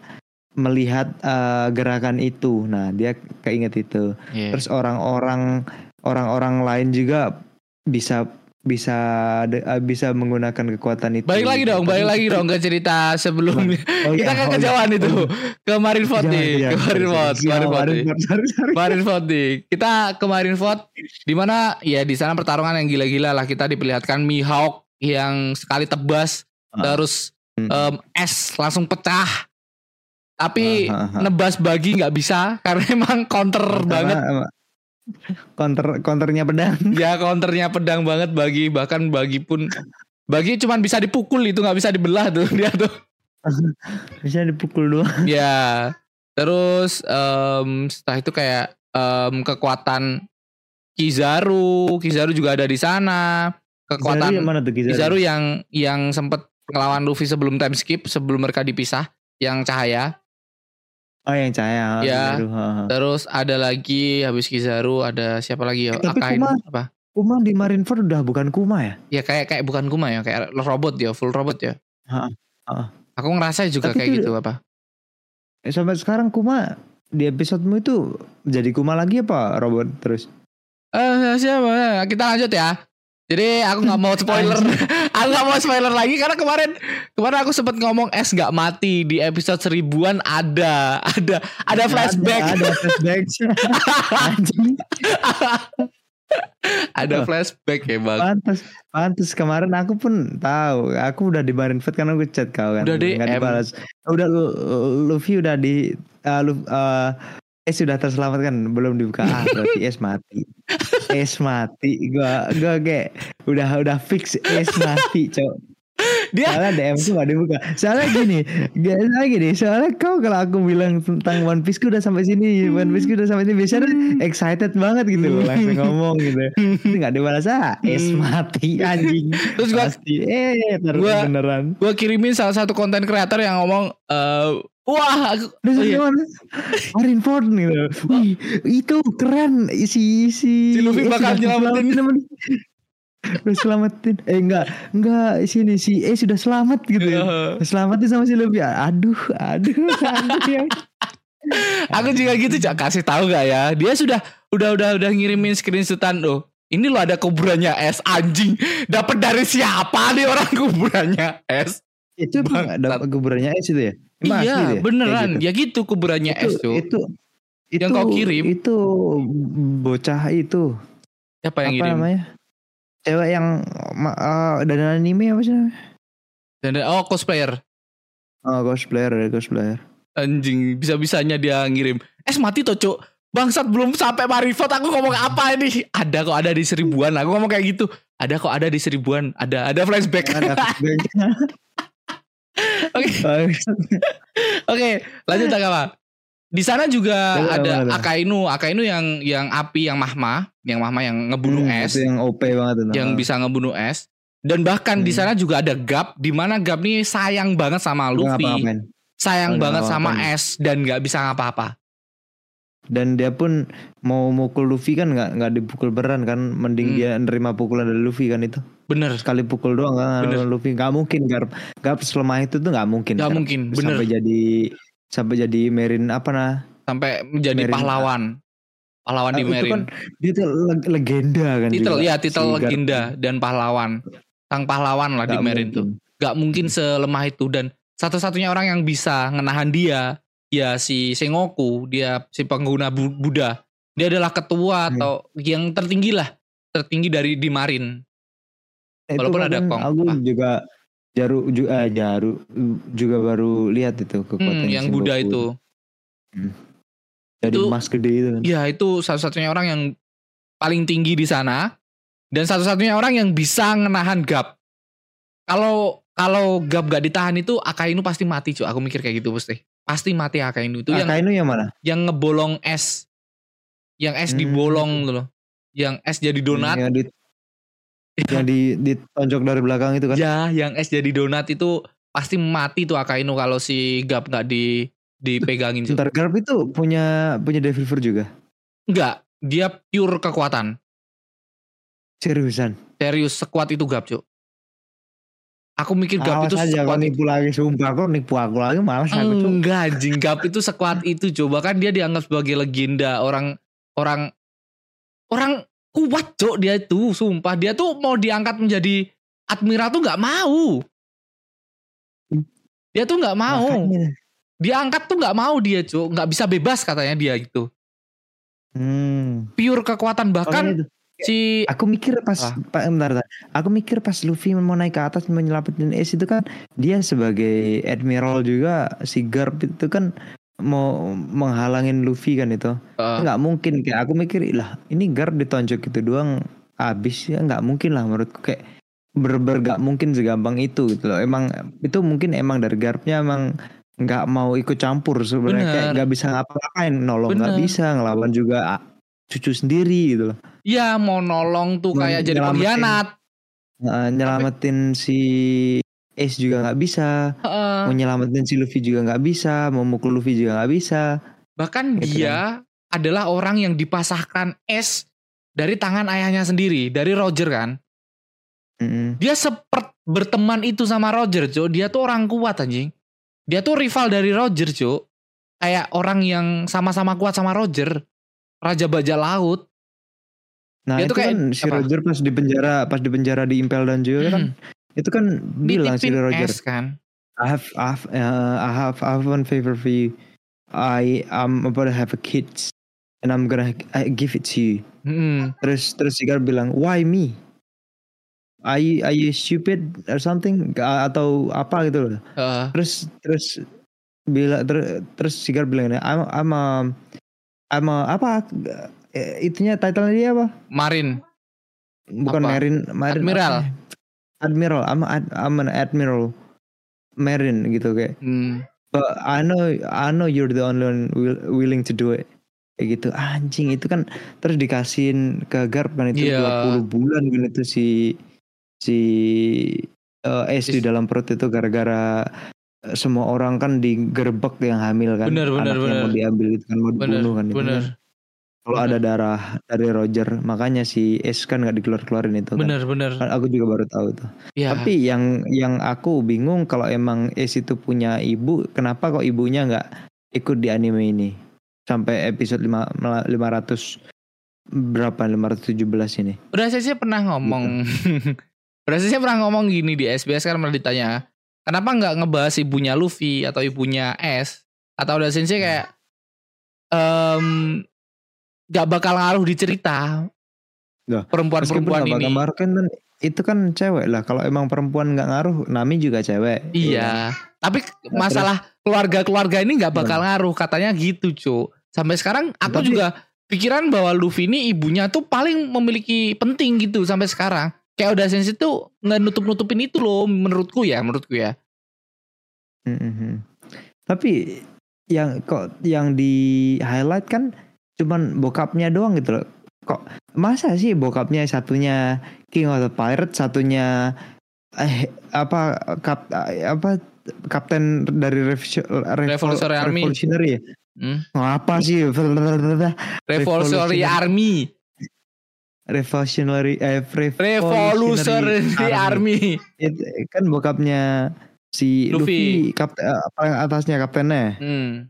melihat eh, gerakan itu. Nah, dia keinget itu. Iya. Terus orang-orang orang-orang lain juga bisa bisa de- eh, bisa menggunakan kekuatan itu. Balik lagi dong, balik Tapi- lagi dong ke cerita sebelumnya. Oh, Kita iya, kan oh, iya. kejauhan itu. Oh, Ke Marineford Jangan, nih. Iya, Marineford nih. Marineford, sorry, sorry. Marineford nih. Kita ke Marineford di mana ya di sana pertarungan yang gila-gila lah kita diperlihatkan Mihawk yang sekali tebas Ah. terus em, es langsung pecah. Tapi ah, ah. nebas bagi nggak bisa karena emang counter Karena banget. counter counternya pedang. Ya counternya pedang banget bagi bahkan bagi pun bagi cuman bisa dipukul itu nggak bisa dibelah tuh dia tuh. Bisa dipukul doang. Ya. Terus em, setelah itu kayak em, kekuatan Kizaru, Kizaru juga ada di sana. Kekuatan Kizaru yang mana tuh Kizaru? Kizaru yang yang sempat ngelawan Luffy sebelum time skip, sebelum mereka dipisah, yang cahaya. Oh yang cahaya. Ya. Kizaru, ha, ha. Terus ada lagi habis Kizaru ada siapa lagi ya? Eh, tapi Akainu Kuma- apa? Kuma di Marineford udah bukan Kuma ya? Ya kayak kayak bukan Kuma ya, kayak robot ya, full robot ya. Ha, ha. Aku ngerasa juga Tapi kayak itu- gitu apa? Eh, sampai sekarang Kuma di episodemu itu jadi Kuma lagi apa robot terus? Eh siapa? Kita lanjut ya. Jadi aku nggak mau spoiler, aku nggak mau spoiler lagi karena kemarin kemarin aku sempat ngomong es nggak mati di episode seribuan ada ada ada flashback Ada, ada flashback. Ada flashback ya bang. Pantes, pantes kemarin aku pun tahu. Aku udah di Marineford kan aku chat kau kan. Udah DM. dibalas. Udah Lu- Luffy udah di uh, Lu, uh, Es sudah terselamatkan belum dibuka ah berarti Es mati. Es mati. Gua gua kayak udah udah fix Es mati, Cok. dia Soalnya DM tuh gak dibuka. Soalnya gini, gak soalnya gini. Soalnya kau kalau aku bilang tentang One Piece ku udah sampai sini, One Piece ku udah sampai sini, biasanya excited banget gitu loh, langsung ngomong gitu. Itu gak dibalas ah, es mati anjing. Terus gua- Pasti, eh terus gua- beneran. gue kirimin salah satu konten kreator yang ngomong eh wah aku, oh iya. gimana? Marineford gitu. Wih, itu keren si si Si Luffy eh, bakal nyelamatin. teman. Udah selamatin. Eh enggak, enggak sini si eh sudah selamat gitu ya. Eh, Selamatin sama si Luffy. Aduh, aduh, aduh ya. aku juga gitu Cak. kasih tahu gak ya dia sudah udah udah udah ngirimin screenshotan tuh ini lo ada kuburannya es anjing dapat dari siapa nih orang kuburannya es Itu Bangsat. dapat kuburannya es itu ya? Emang asli iya itu ya? beneran Kayak ya gitu kuburannya gitu. es itu, tuh itu itu Yang kau kirim. itu bocah itu siapa yang apa ngirim namanya cewek yang ma- eh, dari anime apa sih namanya? Dan oh cosplayer oh cosplayer cosplayer anjing bisa bisanya dia ngirim es mati tuh cuk bangsat belum sampai Marifat aku ngomong apa ini ada kok ada di seribuan aku ngomong kayak gitu ada kok ada di seribuan ada ada flashback ada flashback-nya. Oke. Oke, lanjut apa? Di sana juga Coba, ada mana? Akainu, Akainu yang yang api yang mahma, yang mahma yang ngebunuh Hmm, es, itu yang OP banget tuh. yang bisa ngebunuh es. Dan bahkan di Hmm. sana juga ada Gap, di mana Gap nih sayang banget sama Luffy, sayang banget sama es dan nggak bisa ngapa-apa. Dan dia pun mau mukul Luffy kan nggak nggak dipukul beran kan mending Hmm. dia nerima pukulan dari Luffy kan itu Bener, sekali pukul doang kan Bener. Luffy nggak mungkin Garp Garp selemah itu tuh nggak mungkin nggak Garp. mungkin, bener. sampai jadi sampai jadi Merin apa nah Sampai menjadi Merin- pahlawan, pahlawan di itu Merin. kan dia tuh leg- legenda kan titel juga, ya, si titel Garp. legenda dan pahlawan, sang pahlawan lah di Nggak Merin mungkin. tuh. Gak mungkin selemah itu dan satu-satunya orang yang bisa ngenahan dia ya si Sengoku dia si pengguna Bu- Buddha. Dia adalah ketua Hmm. atau yang tertinggi lah tertinggi dari di Marin. Itu walaupun ada Kong, aku apa? juga jaru juga eh, jaru juga baru lihat itu kekuatan hmm, yang Sengoku. Buddha itu. Jadi itu- emas gede itu kan. ya itu satu-satunya orang yang paling tinggi di sana. Dan satu-satunya orang yang bisa ngenahan Gap. Kalau kalau Gap gak ditahan itu Akainu pasti mati cuy aku mikir kayak gitu pasti pasti mati Akainu itu yang Akainu yang mana? yang ngebolong es. Yang es Hmm. dibolong tuh loh. Yang es jadi donat. yang di yang di ditonjok dari belakang itu kan? Ya yang es jadi donat itu pasti mati tuh Akainu kalau si Gap nggak di dipegangin. Ntar Garp itu punya punya Devil Fruit juga? Enggak, dia pure kekuatan. Seriusan? Serius sekuat itu Gap cuk aku mikir Gap awas itu aja sekuat nipu lagi sumpah kau nipu aku lagi malas aku Cuk. enggak anjing Gap itu sekuat itu coba kan dia dianggap sebagai legenda orang orang orang kuat cuk dia itu sumpah dia tuh mau diangkat menjadi admiral tuh nggak mau dia tuh nggak mau Makanya. diangkat tuh nggak mau dia cuk nggak bisa bebas katanya dia itu hmm. pure kekuatan bahkan. Si aku mikir pas Ah. Pak bentar, bentar. aku mikir pas Luffy mau naik ke atas menyelamatin Ace itu kan dia sebagai admiral juga si Garp itu kan mau menghalangin Luffy kan itu. Eh, nggak mungkin kayak aku mikir lah ini Garp ditonjok gitu doang habis ya. Nggak mungkin lah menurutku kayak berber nggak mungkin segampang itu gitu loh. Emang itu mungkin emang dari Garpnya emang nggak mau ikut campur sebenarnya. Kayak nggak bisa ngapa-ngapain nolong nggak bisa ngelawan juga cucu sendiri gitu loh ya mau nolong tuh kayak jadi pengkhianat Nah, nyelamatin si Ace juga nggak bisa Heeh. mau nyelamatin si Luffy juga nggak bisa mau mukul Luffy juga nggak bisa Bahkan Gitu dia adalah orang yang dipasahkan es dari tangan ayahnya sendiri, dari Roger kan. Mm-mm. Dia sepert berteman itu sama Roger, Cuk. Dia tuh orang kuat anjing. Dia tuh rival dari Roger, Cuk. Kayak orang yang sama-sama kuat sama Roger. Raja bajak laut. nah Dia itu kayak kan si apa? Roger pas di penjara pas di penjara di Impel dan juga kan Hmm. itu kan bilang si Roger es kan. I have I have, uh, I have I have one favor for you I I'm about to have a kids and I'm gonna I give it to you Hmm. terus terus si Garp bilang why me are you, are you stupid or something atau apa gitu loh Eh, terus terus bila ter, terus Sigar bilang I'm I'm a, I'm a, apa eh, itunya title dia apa Marin. bukan Apa? Marin Marin Admiral. apa admiral I'm, ad- I'm an admiral marine gitu kayak Hmm. but I know I know you're the only one will, willing to do it kayak gitu anjing itu kan terus dikasihin ke Garp kan itu Iya. 20 bulan kan itu si si eh, Ace di dalam perut itu gara-gara semua orang kan digerebek yang hamil kan Bener, bener, anaknya mau bener. diambil itu kan mau Bener, dibunuh kan itu bener, kan. kalau bener. ada darah dari Roger makanya si Ace kan nggak dikeluar-keluarin itu kan. bener, bener. Kan Aku juga baru tahu tuh. Ya, Tapi yang yang aku bingung kalau emang Ace itu punya ibu, kenapa kok ibunya nggak ikut di anime ini sampai episode 5 500 berapa 517 ini? udah saya pernah ngomong. udah saya pernah ngomong gini di SBS kan pernah ditanya, kenapa nggak ngebahas ibunya Luffy atau ibunya S atau udah sensei kayak em nggak bakal ngaruh di cerita perempuan-perempuan ini. gambar kan kan itu kan cewek lah. Kalau emang perempuan nggak ngaruh, Nami juga cewek. Iya, tapi masalah keluarga-keluarga ini nggak bakal ngaruh katanya gitu, cu. Sampai sekarang aku Tapi- juga pikiran bahwa Luffy ini ibunya tuh paling memiliki penting gitu sampai sekarang. Kayak udah sensi tuh nggak nutup-nutupin itu loh menurutku ya, menurutku ya. Mhm. Tapi yang kok yang di highlight kan cuman bokapnya doang gitu loh. Kok masa sih bokapnya satunya King of the Pirate, satunya eh apa kap apa kapten dari Revolution- Revol- Revolutionary Army. Revolutionary ya? Hmm? Apa sih? Revolutionary. Army, Revolutionary eh Revolutionary Army. Itu kan bokapnya si Luffy. Luffy, kap, eh, atasnya kaptennya. Hmm.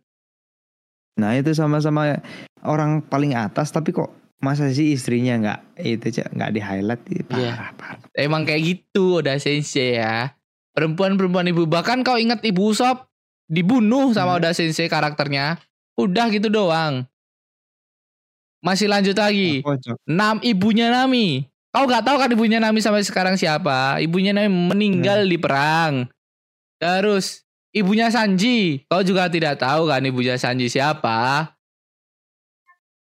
Nah itu sama-sama orang paling atas tapi kok masa sih istrinya nggak itu cak nggak di highlight parah Iya. parah. Emang kayak gitu udah sensei ya. Perempuan-perempuan ibu bahkan kau ingat ibu Usop dibunuh sama Hmm. Oda Sensei karakternya. Udah gitu doang. Masih lanjut lagi. Nam ibunya Nami. Kau gak tahu kan ibunya Nami sampai sekarang siapa? Ibunya Nami meninggal di perang. Terus ibunya Sanji. Kau juga tidak tahu kan ibunya Sanji siapa?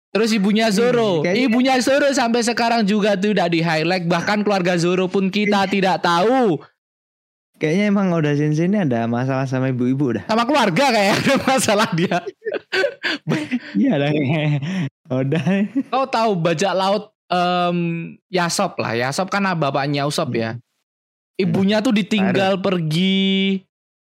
Terus ibunya Zoro. kayaknya- Ibunya Zoro sampai sekarang juga tidak di highlight. Bahkan keluarga Zoro pun kita tidak tahu. Kayaknya emang udah sensei ini ada masalah sama ibu-ibu dah. Sama keluarga kayak ada masalah dia. Iya dah. udah. Kau tahu bajak laut em, Yasop lah. Yasop kan bapaknya Usop ya. Ibunya tuh ditinggal pergi,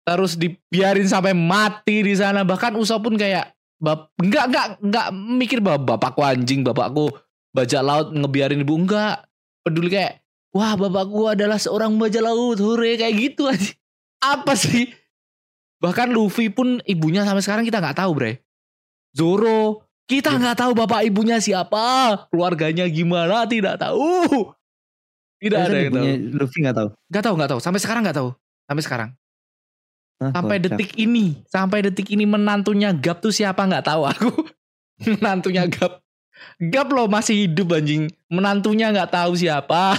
terus dibiarin sampai mati di sana. Bahkan Usop pun kayak bap enggak enggak enggak mikir bahwa bapakku anjing, bapakku bajak laut ngebiarin ibu enggak. Peduli kayak wah bapakku adalah seorang bajak laut, hore kayak gitu aja. Apa sih? Bahkan Luffy pun ibunya sampai sekarang kita nggak tahu, Bre. Zoro, kita nggak tahu bapak ibunya siapa, keluarganya gimana, tidak tahu. Tidak ada Masa yang tahu. Luffy nggak tahu. Nggak tahu, nggak tahu. Sampai sekarang nggak tahu. Sampai sekarang. Hah, Sampai detik ini, sampai detik ini menantunya Gap tuh siapa nggak tahu aku. menantunya Gap. Gap loh masih hidup anjing. Menantunya nggak tahu siapa.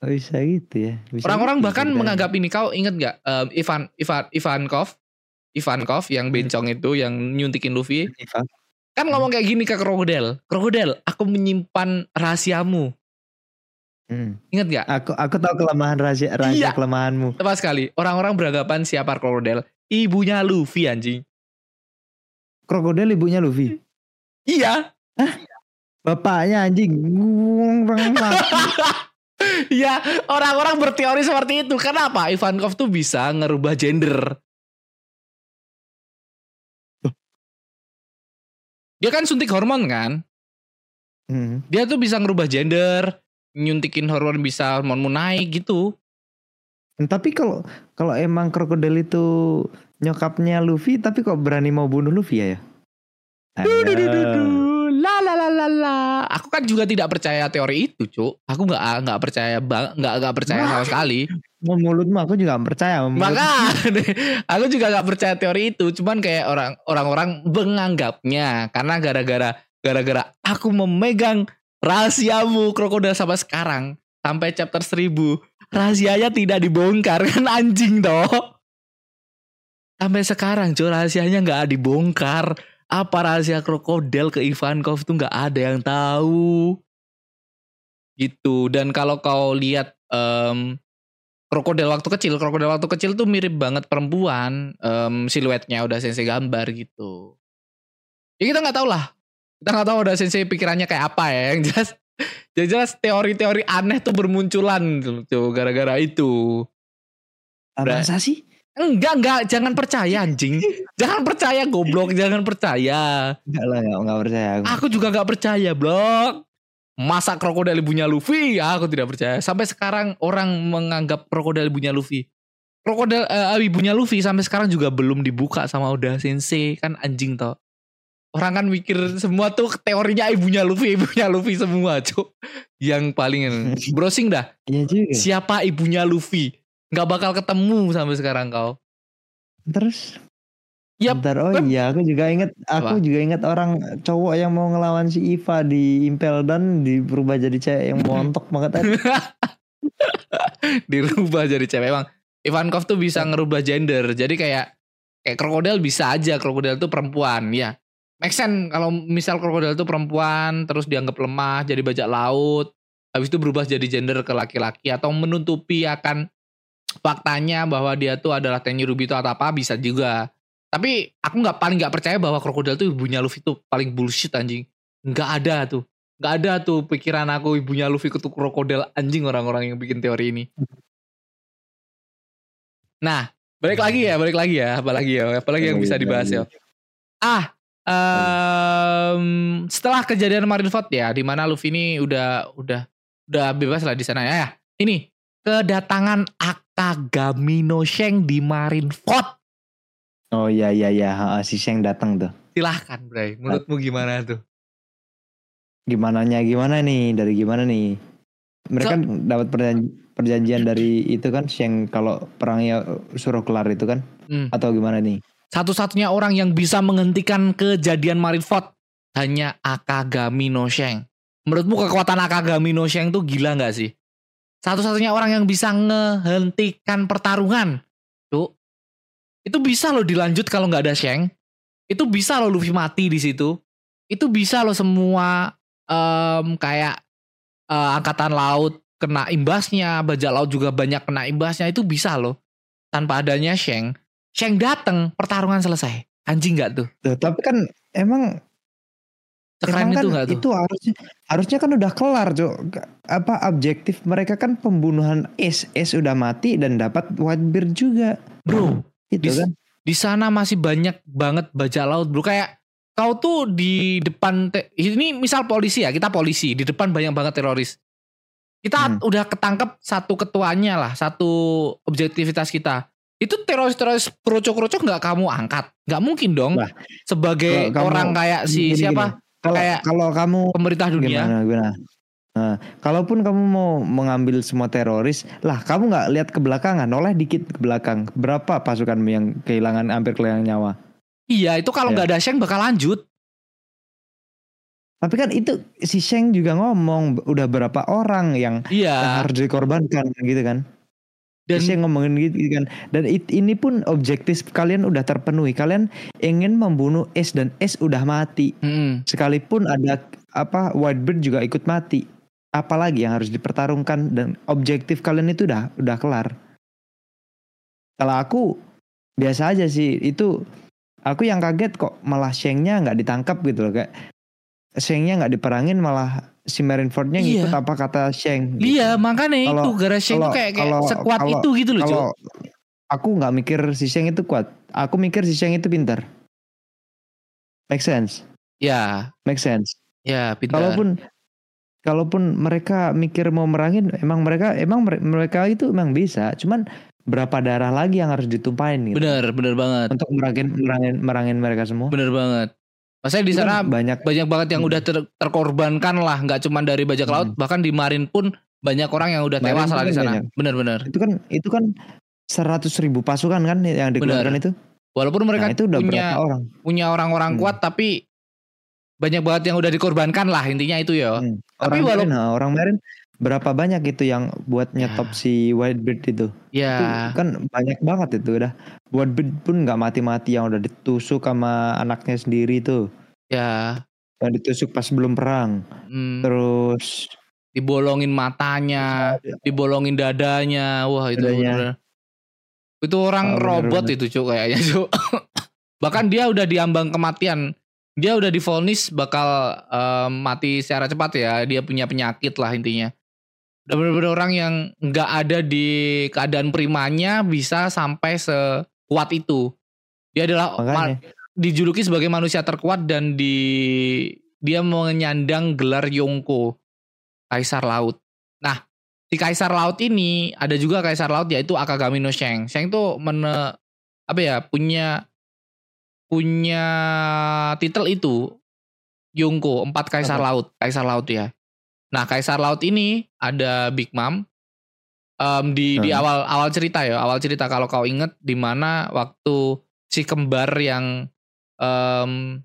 Oh, bisa gitu ya. Orang-orang gitu bahkan menganggap ini kau inget nggak em, Ivan Ivan Ivankov Ivankov yang bencong itu yang nyuntikin Luffy. Ivan. kan ngomong kayak gini ke krokodil krokodil aku menyimpan rahasiamu. Hmm. inget nggak? Aku aku tahu kelemahan rahasia rahasia Iya. kelemahanmu. tepat sekali. Orang-orang beranggapan siapa krokodil ibunya Luffy anjing. Krokodil ibunya Luffy. iya. Bapaknya anjing. Ya orang-orang berteori seperti itu. Kenapa Ivankov tuh bisa ngerubah gender dia kan suntik hormon kan Hmm. dia tuh bisa ngerubah gender nyuntikin hormon bisa hormonmu naik gitu Tapi kalau kalau emang krokodil itu nyokapnya Luffy, tapi kok berani mau bunuh Luffy ya? ya? La la la la la. Aku kan juga tidak percaya teori itu, cuk. Aku nggak nggak percaya nggak nggak percaya sama sekali. Mau mulutmu aku juga nggak percaya. mulut. Maka aku juga nggak percaya teori itu. Cuman kayak orang orang-orang menganggapnya karena gara-gara gara-gara aku memegang rahasiamu krokodil sampai sekarang sampai chapter 1000 rahasianya tidak dibongkar kan anjing toh. Sampai sekarang cuy rahasianya nggak dibongkar. Apa rahasia krokodil ke Ivankov tuh nggak ada yang tahu. Gitu. Dan kalau kau lihat em krokodil waktu kecil, krokodil waktu kecil tuh mirip banget perempuan, em, siluetnya udah sensei gambar gitu. Ya kita nggak tahu lah. Kita nggak tahu udah sensei pikirannya kayak apa ya. Yang jelas, yang jelas teori-teori aneh tuh bermunculan tuh, tuh gara-gara itu. Masa sih? Enggak, enggak, jangan percaya anjing. jangan percaya goblok, jangan percaya. Enggak lah, enggak, enggak percaya aku. Aku juga nggak percaya, blok. Masa krokodil ibunya Luffy? Aku tidak percaya. Sampai sekarang orang menganggap krokodil ibunya Luffy. Krokodil eh, ibunya Luffy sampai sekarang juga belum dibuka sama Oda Sensei. Kan anjing toh. Orang kan mikir semua tuh teorinya ibunya Luffy, ibunya Luffy semua, cuk. Yang paling browsing dah. Iya juga. Siapa ibunya Luffy? Nggak bakal ketemu sampai sekarang kau. Terus Yap, Bentar, oh iya aku juga inget Apa? aku juga inget orang cowok yang mau ngelawan si Iva di Impel dan berubah jadi cewek yang montok banget tadi. dirubah jadi cewek emang. Ivankov tuh bisa ngerubah gender jadi kayak kayak krokodil bisa aja krokodil tuh perempuan ya make sense kalau misal krokodil tuh perempuan terus dianggap lemah jadi bajak laut habis itu berubah jadi gender ke laki-laki atau menutupi akan faktanya bahwa dia tuh adalah Tenyi Rubito atau apa bisa juga tapi aku nggak paling nggak percaya bahwa krokodil tuh ibunya Luffy tuh paling bullshit anjing nggak ada tuh nggak ada tuh pikiran aku ibunya Luffy ketuk krokodil anjing orang-orang yang bikin teori ini Nah, balik lagi ya, balik lagi ya, apalagi ya, apalagi yang bisa dibahas ya. Ah, em, setelah kejadian Marineford ya, di mana Luffy ini udah udah udah bebas lah di sana ya. ya. Ini kedatangan Akagami no Sheng di Marineford. Oh iya iya iya, si Sheng datang tuh. Silahkan, Bray. Menurutmu gimana tuh? Gimana nya gimana nih? Dari gimana nih? Mereka So- dapat perjanjian, perjanjian dari itu kan Sheng kalau perangnya suruh kelar itu kan Hmm. atau gimana nih? Satu-satunya orang yang bisa menghentikan kejadian Marineford hanya Akagami no Sheng. Menurutmu kekuatan Akagami no Sheng tuh gila nggak sih? Satu-satunya orang yang bisa ngehentikan pertarungan. Tuh. Itu bisa loh dilanjut kalau nggak ada Sheng. Itu bisa loh Luffy mati di situ. Itu bisa loh semua em, kayak eh, angkatan laut kena imbasnya, bajak laut juga banyak kena imbasnya. Itu bisa loh. Tanpa adanya Sheng. Sheng dateng, pertarungan selesai. Anjing nggak tuh? Tuh, tapi kan emang Sekeren emang kan itu nggak tuh? itu harusnya harusnya kan udah kelar, Cok. Apa objektif mereka kan pembunuhan Ace. Ace udah mati dan dapat Whitebeard juga. Bro, Itu Dis- kan. di sana masih banyak banget bajak laut bro. Kayak kau tuh di depan te- ini misal polisi ya kita polisi di depan banyak banget teroris. Kita Hmm. udah ketangkep satu ketuanya lah satu objektivitas kita. Itu teroris-teroris kroco-kroco nggak kamu angkat? Nggak mungkin dong. Lah, sebagai kamu- orang kayak si gini, siapa? Kalau kayak kalau kamu pemerintah dunia. Gimana gimana? Nah, kalaupun kamu mau mengambil semua teroris, lah kamu nggak lihat ke belakangan, noleh dikit ke belakang. Berapa pasukanmu yang kehilangan hampir kehilangan nyawa? iya itu kalau Ya. nggak ada Sheng bakal lanjut Tapi kan itu si Sheng juga ngomong udah berapa orang yang, yang iya harus dikorbankan gitu kan. dan si Sheng ngomongin gitu kan. Dan it- ini pun objektif kalian udah terpenuhi. Kalian ingin membunuh S dan S udah mati. Mm-mm. Sekalipun ada apa Whitebeard juga ikut mati. Apalagi yang harus dipertarungkan dan objektif kalian itu udah udah kelar. Kalau aku biasa aja sih itu aku yang kaget kok malah Shengnya nggak ditangkap gitu loh kayak Shengnya nggak diperangin malah si Marineford-nya Iya. ngikut apa kata Sheng. gitu. iya makanya Kalau- itu gara Sheng tuh kayak, kayak kalau- sekuat kalau- itu gitu loh. Kalau aku nggak mikir si Sheng itu kuat, aku mikir si Sheng itu pintar. Make sense, ya make sense. ya pintar Kalaupun kalaupun mereka mikir mau merangin, emang mereka emang mere- mereka itu emang bisa. Cuman berapa darah lagi yang harus ditumpahin gitu Bener, bener banget. untuk merangin merangin merangin mereka semua. Bener banget. Maksudnya di Itu sana kan banyak banyak banget yang Hmm. udah ter- terkorbankan lah, nggak cuma dari bajak Hmm. laut, bahkan di Marin pun banyak orang yang udah Marin tewas lah di kan sana. Bener-bener. itu kan itu kan seratus ribu pasukan kan yang dikeluarkan itu. Walaupun mereka nah itu udah punya orang? punya orang-orang Hmm. kuat, tapi banyak banget yang udah dikorbankan lah intinya itu ya. Hmm. Tapi Orang walau- Marin, nah, orang Marin berapa banyak itu yang buat Ya. nyetop si Whitebeard itu? Ya, Itu kan banyak banget itu udah. Whitebeard pun nggak mati-mati yang udah ditusuk sama anaknya sendiri tuh. ya. Yang ditusuk pas sebelum perang. hmm, Terus dibolongin matanya, dibolongin dadanya. Wah, itu Dadanya. bener. Itu orang Oh, bener, robot bener. itu, Cuk, kayaknya, Cuk. Bahkan dia udah diambang kematian. Dia udah divonis bakal em, mati secara cepat ya. Dia punya penyakit lah intinya. Udah bener-bener orang yang nggak ada di keadaan primanya bisa sampai sekuat itu. Dia adalah dijuluki sebagai manusia terkuat dan di dia menyandang gelar Yonko Kaisar Laut. Nah, si Kaisar Laut ini ada juga Kaisar Laut yaitu Akagami no Sheng. Sheng tuh mene apa ya punya punya titel itu Yonko empat Kaisar Apa? Laut Kaisar Laut ya. Nah Kaisar Laut ini ada Big Mom Em, di di Hmm. awal awal cerita ya awal cerita kalau kau inget di mana waktu si kembar yang em,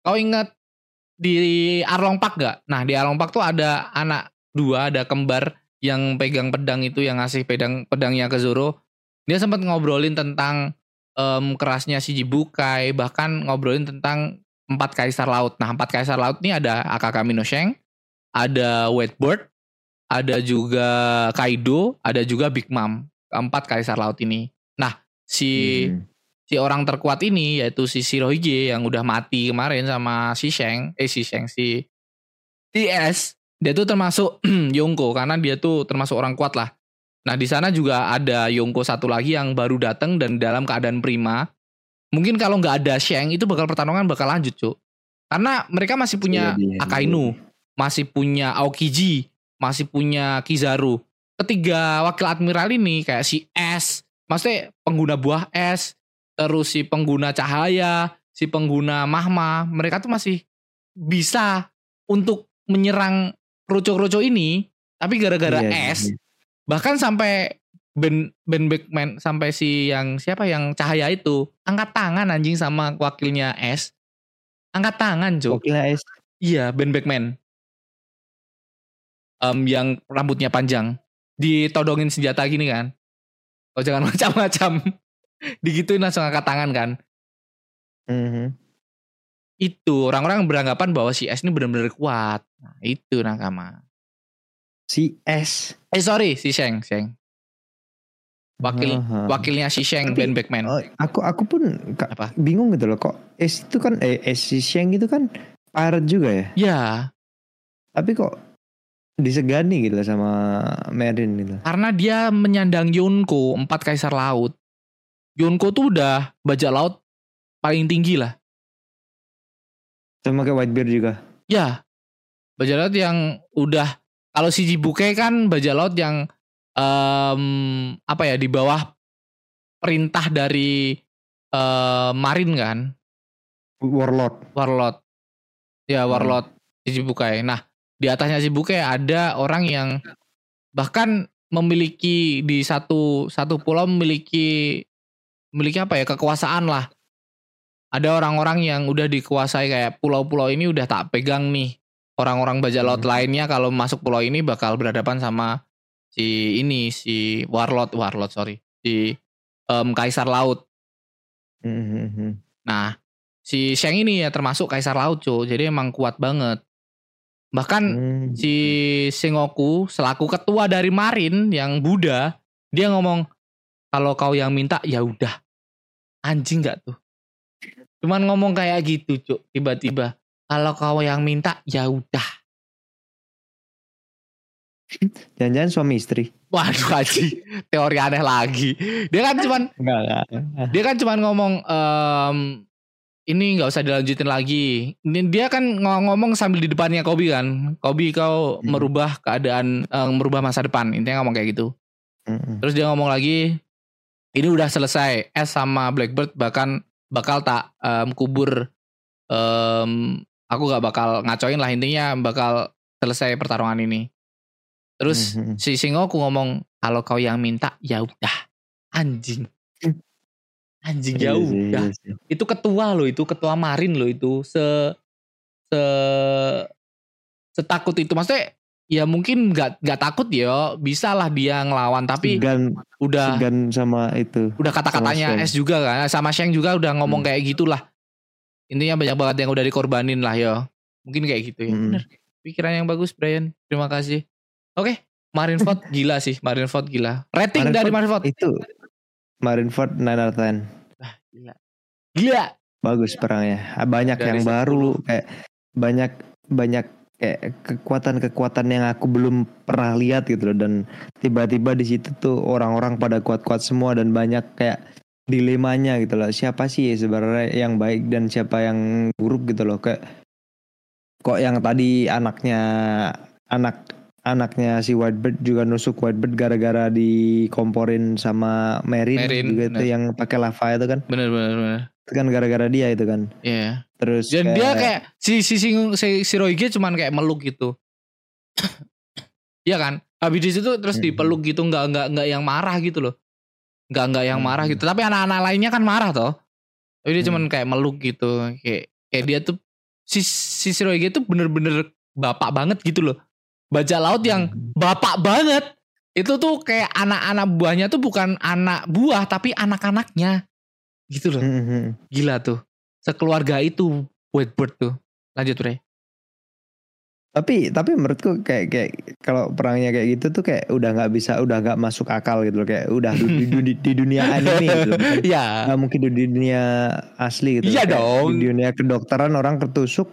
kau inget di Arlong Park gak? Nah di Arlong Park tuh ada anak dua ada kembar yang pegang pedang itu yang ngasih pedang pedangnya ke Zoro. Dia sempat ngobrolin tentang em, kerasnya si Jibukai bahkan ngobrolin tentang empat kaisar laut. Nah empat kaisar laut ini ada Akakami no Sheng, ada Whitebird, ada juga Kaido, ada juga Big Mom. Keempat kaisar laut ini. Nah si Hmm. si orang terkuat ini yaitu si Shirohige yang udah mati kemarin sama si Sheng, eh si Sheng si TS, dia tuh termasuk Yonko karena dia tuh termasuk orang kuat lah. Nah di sana juga ada Yonko satu lagi yang baru datang dan dalam keadaan prima. Mungkin kalau nggak ada Sheng itu bakal pertarungan bakal lanjut cuk. Karena mereka masih punya Iya, iya, Akainu, masih punya Aokiji, masih punya Kizaru. Ketiga wakil admiral ini kayak si S, maksudnya pengguna buah es, terus si pengguna cahaya, si pengguna mahma, mereka tuh masih bisa untuk menyerang kroco-kroco ini, tapi gara-gara Iya, es, iya. Bahkan sampai Ben Ben Beckman sampai si yang siapa yang cahaya itu angkat tangan anjing sama wakilnya S, angkat tangan cok. Wakilnya S. Iya, Ben Beckman. Em, yang rambutnya panjang. Ditodongin senjata gini kan. Oh jangan macam-macam. Digituin langsung angkat tangan kan. Mhm. Itu orang-orang beranggapan bahwa si S ini benar-benar kuat. Nah, itu nakama. Si S. Eh sorry, si Sheng, Sheng. Wakil Aha. wakilnya si Sheng Tapi- Ben Beckman. Oh, aku aku pun ka- Apa? bingung gitu loh kok S itu kan eh S si Sheng itu kan pirate juga ya. Ya, Tapi kok disegani gitu sama Merin gitu. karena dia menyandang Yonko, empat kaisar laut. Yonko tuh udah bajak laut paling tinggi lah. Sama kayak Whitebeard juga. Ya, bajak laut yang udah kalau si Jibuke kan bajak laut yang em, apa ya di bawah perintah dari eh, Marin kan, Warlord. Warlord. Ya, Warlord si Jibukai. Nah, di atasnya Jibukai ada orang yang bahkan memiliki di satu satu pulau memiliki memiliki apa ya kekuasaan lah. Ada orang-orang yang udah dikuasai kayak pulau-pulau ini udah tak pegang nih. Orang-orang bajak laut Hmm. lainnya kalau masuk pulau ini bakal berhadapan sama si ini si warlord warlord sorry si em, kaisar laut. Mhm. Nah si Sheng ini ya termasuk kaisar laut cuy. Jadi emang kuat banget. Bahkan Hmm. si Sengoku selaku ketua dari Marin yang Buddha dia ngomong kalau kau yang minta ya udah anjing nggak tuh cuman ngomong kayak gitu cuk tiba-tiba kalau kau yang minta ya udah Jangan-jangan suami istri. waduh aji teori aneh lagi dia kan cuman Enggak, enggak. dia kan cuman ngomong em, ini nggak usah dilanjutin lagi Ini dia kan ng- ngomong sambil di depannya Kobi kan Kobi kau Hmm. merubah keadaan eh, merubah masa depan intinya ngomong kayak gitu Mhm. Terus dia ngomong lagi, ini udah selesai. S sama Blackbird bahkan bakal tak em, kubur. em, aku gak bakal ngacoin lah intinya bakal selesai pertarungan ini. Terus Mhm. si Singoku ngomong, kalau kau yang minta ya udah. Anjing. Anjing ya Iya udah. iya sih. Itu ketua loh, itu ketua Marin loh itu. Se se setakut itu maksudnya ya mungkin nggak nggak takut ya bisa lah dia ngelawan tapi segan udah segan sama itu. udah kata-katanya Sama S juga kan sama Sheng juga udah ngomong Hmm. kayak gitulah intinya banyak banget yang udah dikorbanin lah ya mungkin kayak gitu ya Hmm. bener pikiran yang bagus Brian. Terima kasih. Oke, Marineford gila sih, Marineford gila. Rating dari Marineford. Itu Marineford 9 out of 10. Gila. Gila. Bagus perangnya. Banyak Dari yang 10. baru kayak banyak banyak kayak kekuatan-kekuatan yang aku belum pernah lihat gitu loh dan tiba-tiba di situ tuh orang-orang pada kuat-kuat semua dan banyak kayak dilemanya gitu loh. Siapa sih sebenarnya yang baik dan siapa yang buruk gitu loh kayak kok yang tadi anaknya anak anaknya si Whitebird juga nusuk Whitebird gara-gara dikomporin sama Merin, Merin, juga itu yang pakai lava itu kan Bener bener bener. itu kan gara-gara dia itu kan Iya. terus Dan dia kayak si si si, si, si Royge cuman kayak meluk gitu. Iya kan? Habis di situ terus Hmm. dipeluk gitu nggak nggak nggak yang marah gitu loh. Nggak nggak yang marah Hmm. gitu. Tapi anak-anak lainnya kan marah toh. Tapi dia Hmm. cuman kayak meluk gitu. Kayak kayak dia tuh si si Royge tuh bener-bener bapak banget gitu loh. Bajak laut yang Hmm. bapak banget. Itu tuh kayak anak-anak buahnya tuh bukan anak buah tapi anak-anaknya. Gitu loh. Hmm, hmm. Gila tuh. Sekeluarga itu Whitebird tuh. Lanjut Ray. Tapi tapi menurutku kayak kayak kalau perangnya kayak gitu tuh kayak udah nggak bisa udah nggak masuk akal gitu loh. Kayak udah di, di, di dunia anime gitu loh. Nggak mungkin di dunia asli gitu Iya dong. di dunia kedokteran orang ketusuk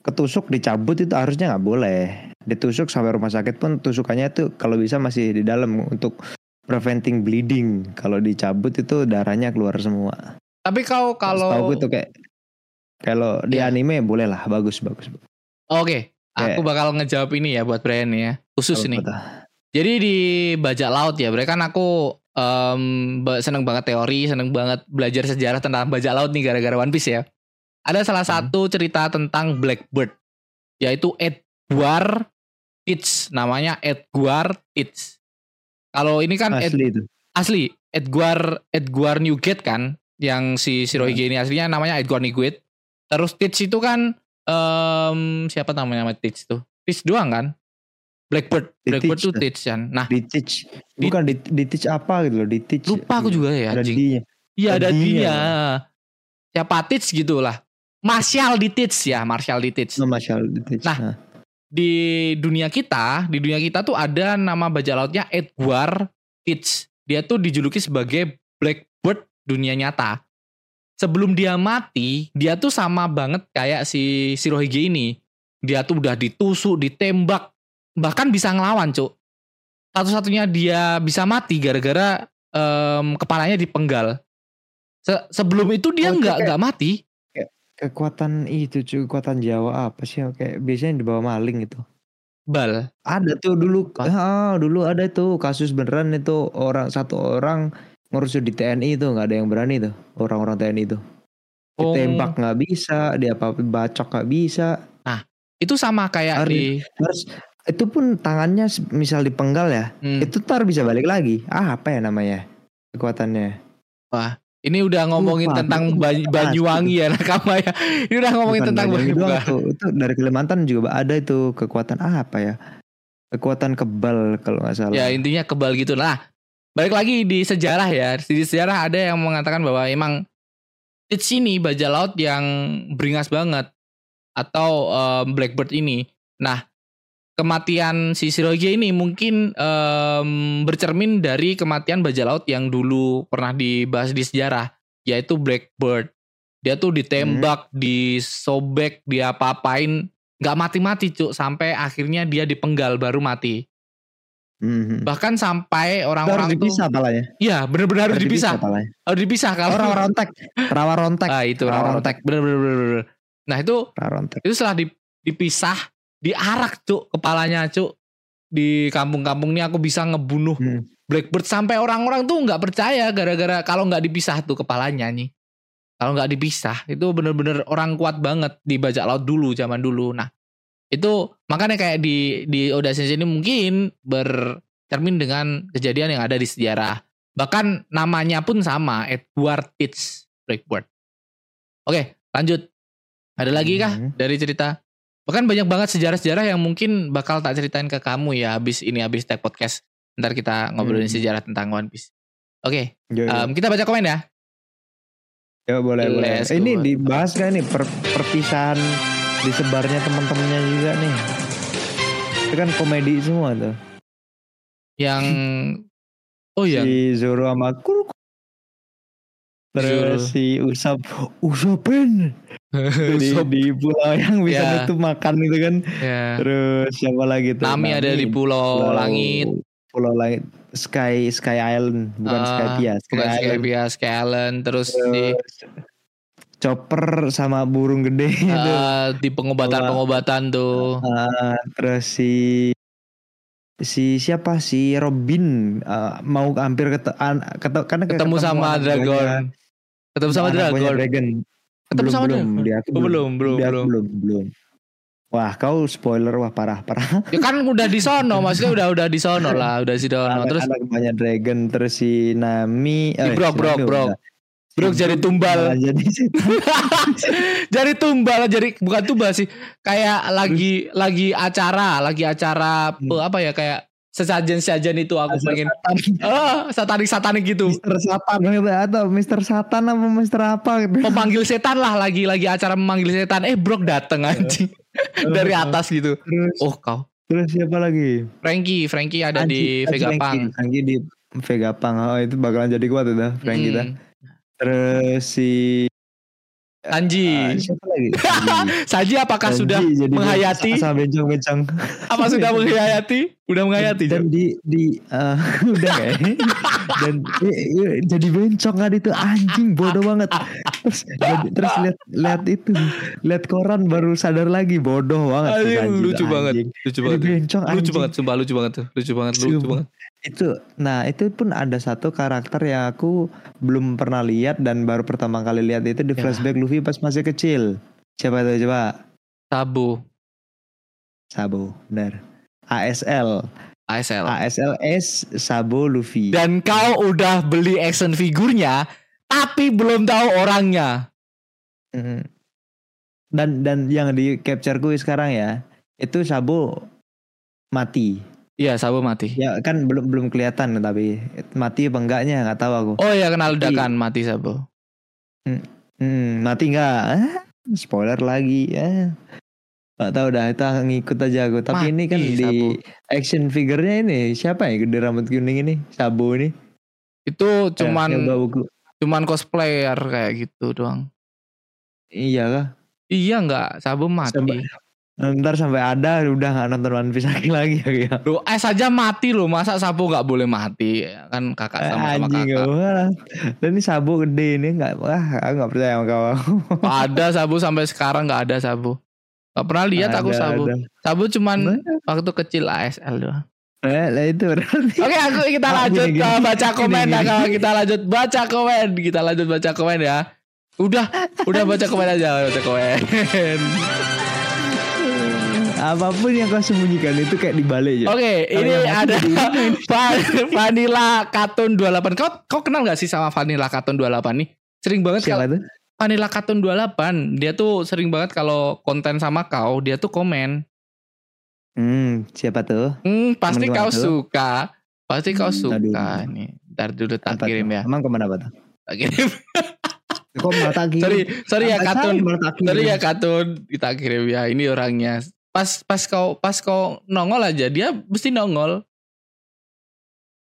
ketusuk dicabut itu harusnya nggak boleh. Ditusuk sampai rumah sakit pun tusukannya itu kalau bisa masih di dalam untuk preventing bleeding. Kalau dicabut itu darahnya keluar semua. Tapi kau kalau gue tuh kayak kalau di Iya. anime boleh lah bagus bagus. Oke, aku bakal ngejawab ini ya buat Brian ya. Khusus nih. tuh? Jadi di bajak laut ya, Brian kan aku ba- seneng banget teori, seneng banget belajar sejarah tentang bajak laut nih gara-gara One Piece ya. Ada salah Hmm. satu cerita tentang Blackbird, yaitu Edward Teach, namanya Edward Teach. Kalau ini kan Ed- asli itu asli Edgar Edgar Newgate kan yang si Hmm. Shirohige ini aslinya namanya Edgar Newgate terus Teach itu kan em, siapa namanya nama Teach tuh? Teach doang kan? Blackbird. Di Blackbird tuh. Teach kan? Nah di teach. bukan di, di teach apa gitu loh di teach. Lupa aku juga ya anjing. Iya ada dia siapa Teach gitu lah. Martial di Teach ya Martial di Teach. Oh, Marshall di teach Nah, Nah, di dunia kita, di dunia kita tuh ada nama bajak lautnya Edward Teach. Dia tuh dijuluki sebagai Blackbird dunia nyata. Sebelum dia mati, dia tuh sama banget kayak si Shirohige ini. Dia tuh udah ditusuk, ditembak, bahkan bisa ngelawan, Cuk. Satu-satunya dia bisa mati gara-gara em, kepalanya dipenggal. Se- sebelum itu dia Oh, nggak kayak- nggak mati. kekuatan itu cuy kekuatan Jawa apa sih kayak biasanya dibawa maling itu Bal. ada tuh dulu ah, dulu ada tuh kasus beneran itu orang satu orang ngurus di TNI itu nggak ada yang berani tuh orang-orang TNI itu Oh. ditembak nggak bisa dia apa bacok nggak bisa Itu sama kayak Harus- di harus itu pun tangannya misal dipenggal ya hmm. itu tar bisa balik lagi ah apa ya namanya kekuatannya Ini udah ngomongin Lupa, tentang. Bany- Banyuwangi ya nakama ya. Ini udah ngomongin Bukan tentang Banyuwangi tuh. Itu dari Kalimantan juga ada itu kekuatan ah, apa ya? Kekuatan kebal kalau nggak salah. Ya intinya kebal gitu lah. Balik lagi di sejarah ya. Di sejarah ada yang mengatakan bahwa emang Teach ini bajak laut yang beringas banget atau em, Blackbird ini. Nah, kematian si Shirohige ini mungkin em, bercermin dari kematian bajak laut yang dulu pernah dibahas di sejarah, yaitu Blackbird. Dia tuh ditembak, disobek, diapa-apain, nggak mati-mati cuk sampai akhirnya dia dipenggal baru mati. Mhm. Bahkan sampai Itu harus orang-orang tuh, dipisah palanya. iya bener-bener harus dipisah, palanya. harus dipisah kalau Oh, rawa rontek. Rawa rontek. Ah itu Rawa rawa rontek. bener. Nah itu Rawa rontek. itu setelah di- dipisah, diarak cuk kepalanya cuk di kampung-kampung ini aku bisa ngebunuh Hmm. Blackbird sampai orang-orang tuh nggak percaya gara-gara kalau nggak dipisah tuh kepalanya nih. Kalau nggak dipisah itu bener-bener orang kuat banget di bajak laut dulu zaman dulu. Nah itu makanya kayak di di Sensei ini mungkin bercermin dengan kejadian yang ada di sejarah. Bahkan namanya pun sama Edward Teach Blackbird. Oke lanjut. Ada lagi kah Mhm. dari cerita? Bahkan banyak banget sejarah-sejarah yang mungkin bakal tak ceritain ke kamu ya habis ini habis tag podcast. Ntar kita ngobrolin Hmm. sejarah tentang One Piece. Oke, Yo, yo. em, kita baca komen ya. Yo, boleh boleh. Go. Ini dibahas gak nih per- perpisahan disebarnya teman-temannya juga nih. Itu kan komedi semua tuh. Yang Oh iya. Si Zoro sama Kuru. Terus Zoro. si Usap, Usapin di, di pulau yang bisa Ya. nutup makan itu kan. Ya. Terus siapa lagi tuh? Nami ada di Pulau Langit. Pulau Langit. Sky Sky Island, bukan Ah, Skypia, Sky Bukan Sky Island. Bias, Sky Island. Terus di Terus Chopper sama burung gede itu. eh, di pengobatan-pengobatan tuh. Ah, terus si si siapa si Robin ah, mau hampir ket, an, ket- karena Ketemu sama anak Dragon. Ketemu sama Dragon. Dragon. Ketemu belum, sama belum, Dragon. dia aku Oh, belum, belum, Dia belum. belum, belum. Wah, kau spoiler wah parah parah. Ya kan udah di sono, maksudnya udah udah di sono lah, udah di sono. anak, Terus anak buahnya Dragon terus si Nami Si Brok, si Brok, Nami Brok. Brok Si jadi tumbal. malah jadi jadi tumbal, jadi bukan tumbal sih. Kayak lagi lagi acara, lagi acara Hmm. pe- apa ya kayak sesajen-sesajen itu aku Mister pengen Satan. ah satanik-satanik gitu. Mister Satan gitu atau Mister Satan apa Mister apa gitu. Memanggil setan lah lagi lagi acara memanggil setan. Eh Brok dateng anjing dari atas gitu. Terus Oh kau. terus siapa lagi? Frankie, Frankie ada di Anjing, Vega. Pang. Frankie di Vega Pang. Oh, itu bakalan jadi kuat udah Frankie dah. Terus si Tanji. ah, siapa lagi? Sanji. Saji apakah Sanji sudah jadi menghayati? sama bencong-bencong. apa sudah menghayati? Udah menghayati. Dan di di eh, udah kayak dan i- i- jadi bencong kan itu anjing bodoh banget. Terus jadi- terus lihat lihat itu lihat koran baru sadar lagi bodoh banget. Anjing, Sanji lucu banget. Lucu Jadi banget. bencong Lucu banget, sumpah lucu banget tuh. Lucu banget, lucu banget. Itu nah itu pun ada satu karakter yang aku belum pernah lihat dan baru pertama kali lihat itu di Ya. flashback Luffy pas masih kecil siapa tuh coba Sabu, Sabo benar ASL ASL. ASL S Sabo Luffy Dan kau udah beli action figurnya, tapi belum tahu orangnya. Mm. dan dan yang di capture gue sekarang ya itu Sabo mati Iya, Sabu mati. ya kan belum belum kelihatan tapi mati apa enggaknya nggak tahu aku Oh iya, kenal ledakan mati Sabu. Hmm, mati nggak? Ah, spoiler lagi ya. Gak tahu dah itu ngikut aja aku. Tapi ini kan Mati, di Sabu. action figurnya ini siapa ya gede rambut kuning ini? Sabo ini. Itu Ya, cuman buku. cuman cosplayer kayak gitu doang. Iya kah? Iya nggak, Sabu mati. Ntar sampai ada udah nggak nonton One Piece lagi lagi ya. Loh, eh saja mati loh, masa Sabu nggak boleh mati? Kan kakak sama sama Anjing kakak. Dan ini Sabo gede ini nggak wah aku nggak percaya sama kau. ada Sabu sampai sekarang nggak ada Sabu. Gak pernah lihat aku Ada, Sabu. ada. Sabu cuman Mana? waktu kecil ASL doang. Eh, lah itu berarti. Oke, aku kita Ah, lanjut gini, gini. baca Gini, komen ya gini. kawan. Kita lanjut baca komen. Kita lanjut baca komen ya. Udah, udah baca komen aja, baca komen. Apa pun yang kau sembunyikan itu kayak dibalik ya. Oke, Kalau ini ada Vanilla Cartoon 28. Kau kau kenal gak sih sama Vanilla Cartoon 28 nih? Sering banget Siapa kalau tuh? Vanilla Cartoon 28, dia tuh sering banget kalau konten sama kau, dia tuh komen. Hmm, siapa tuh? Hmm, pasti Temen kau tuh. suka. Pasti kau Hmm, suka aduh. nih. Ntar dulu tak Apa kirim tuh? ya. Emang ke mana apa tuh? Tak kirim. Kok malah tak kirim? sorry, sorry ya Katun. Sorry ya Katun, kita kirim ya. Ini orangnya. Pas pas kau pas kau nongol aja, dia mesti nongol.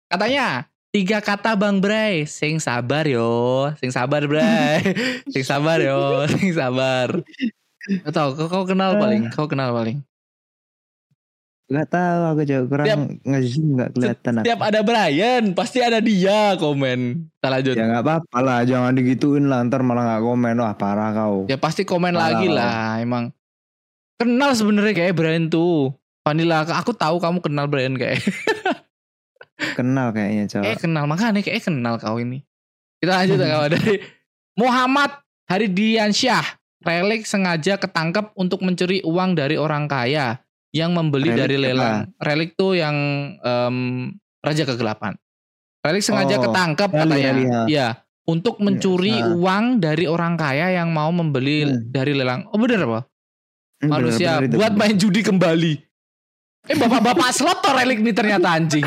Katanya tiga kata Bang Bray, sing sabar yo, sing sabar Bray, sing sabar yo, sing sabar. Kau tahu, kau, kau kenal paling, kau kenal paling. Gak tahu aku juga kurang Tiap- nge-zoom gak kelihatan aku. Setiap ada Brian, pasti ada dia komen. Kita lanjut. Ya gak apa-apa lah, jangan digituin lah ntar malah gak komen wah parah kau. Ya pasti komen Parah lagi kau. lah, emang. Kenal sebenarnya kayak Brian tuh. Vanilla, aku tahu kamu kenal Brian kayak. Kenal kayaknya cowok. Eh kenal makanya kayak kenal kau ini. Kita lanjut ya kawan dari Muhammad Haridiansyah. Relik sengaja ketangkep untuk mencuri uang dari orang kaya yang membeli Relik dari apa? lelang. Relik tuh yang em, Raja Kegelapan. Relik sengaja Oh, ketangkep Rally, katanya. Rally, ya. Ya, untuk mencuri ah. uang dari orang kaya yang mau membeli Hmm. dari lelang. Oh bener apa? Hmm, bener, Manusia bener itu. buat main judi kembali. Eh bapak-bapak slot tuh relik nih ternyata anjing.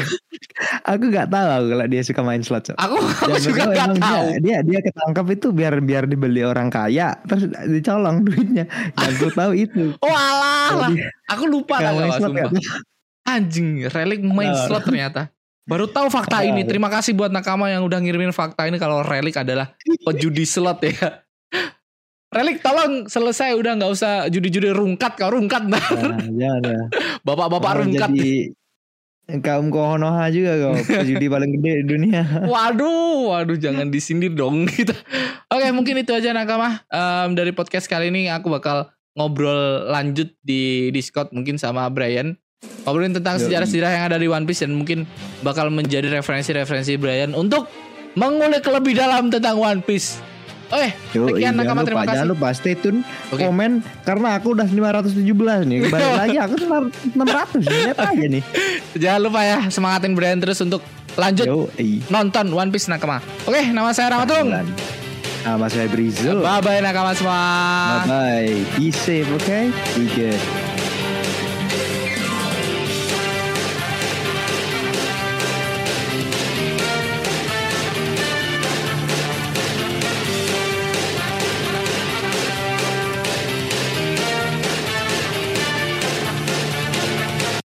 Aku gak tahu aku kalau dia suka main slot. Cok. Aku, aku Jangan juga tahu, gak emang tahu. Dia, dia dia ketangkap itu biar biar dibeli orang kaya terus dicolong duitnya. Yang aku tahu itu. Oh alah, Kalau lah. dia aku lupa nggak lah slot sumpah. nggak Anjing, Relic main Nah. slot ternyata. Baru tahu fakta ini. Nah. Terima kasih buat nakama yang udah ngirimin fakta ini kalau Relic adalah pejudi slot ya. Relic tolong selesai udah nggak usah judi-judi rungkat kau rungkat nah. Jangan ya. Bapak-bapak rungkat. jadi kaum Konoha juga kau judi paling gede di dunia. Waduh, waduh jangan disindir dong gitu. Oke, mungkin itu aja nakama Em, dari podcast kali ini aku bakal ngobrol lanjut di Discord mungkin sama Brian. Ngobrolin tentang sejarah-sejarah yang ada di One Piece dan mungkin bakal menjadi referensi-referensi Brian untuk mengulik lebih dalam tentang One Piece. Oke, Yo, sekian jangan nakama lupa, terima kasih. jangan lupa stay tune Oke. komen karena aku udah 517 nih. Balik lagi aku tuh 600 lihat aja nih. Jangan lupa ya semangatin Brian terus untuk lanjut Yo, i. nonton One Piece nakama. Oke, nama saya Ramatung. Nama saya Brizo. Bye bye nakama semua. Bye bye. Be safe, okay? Be good.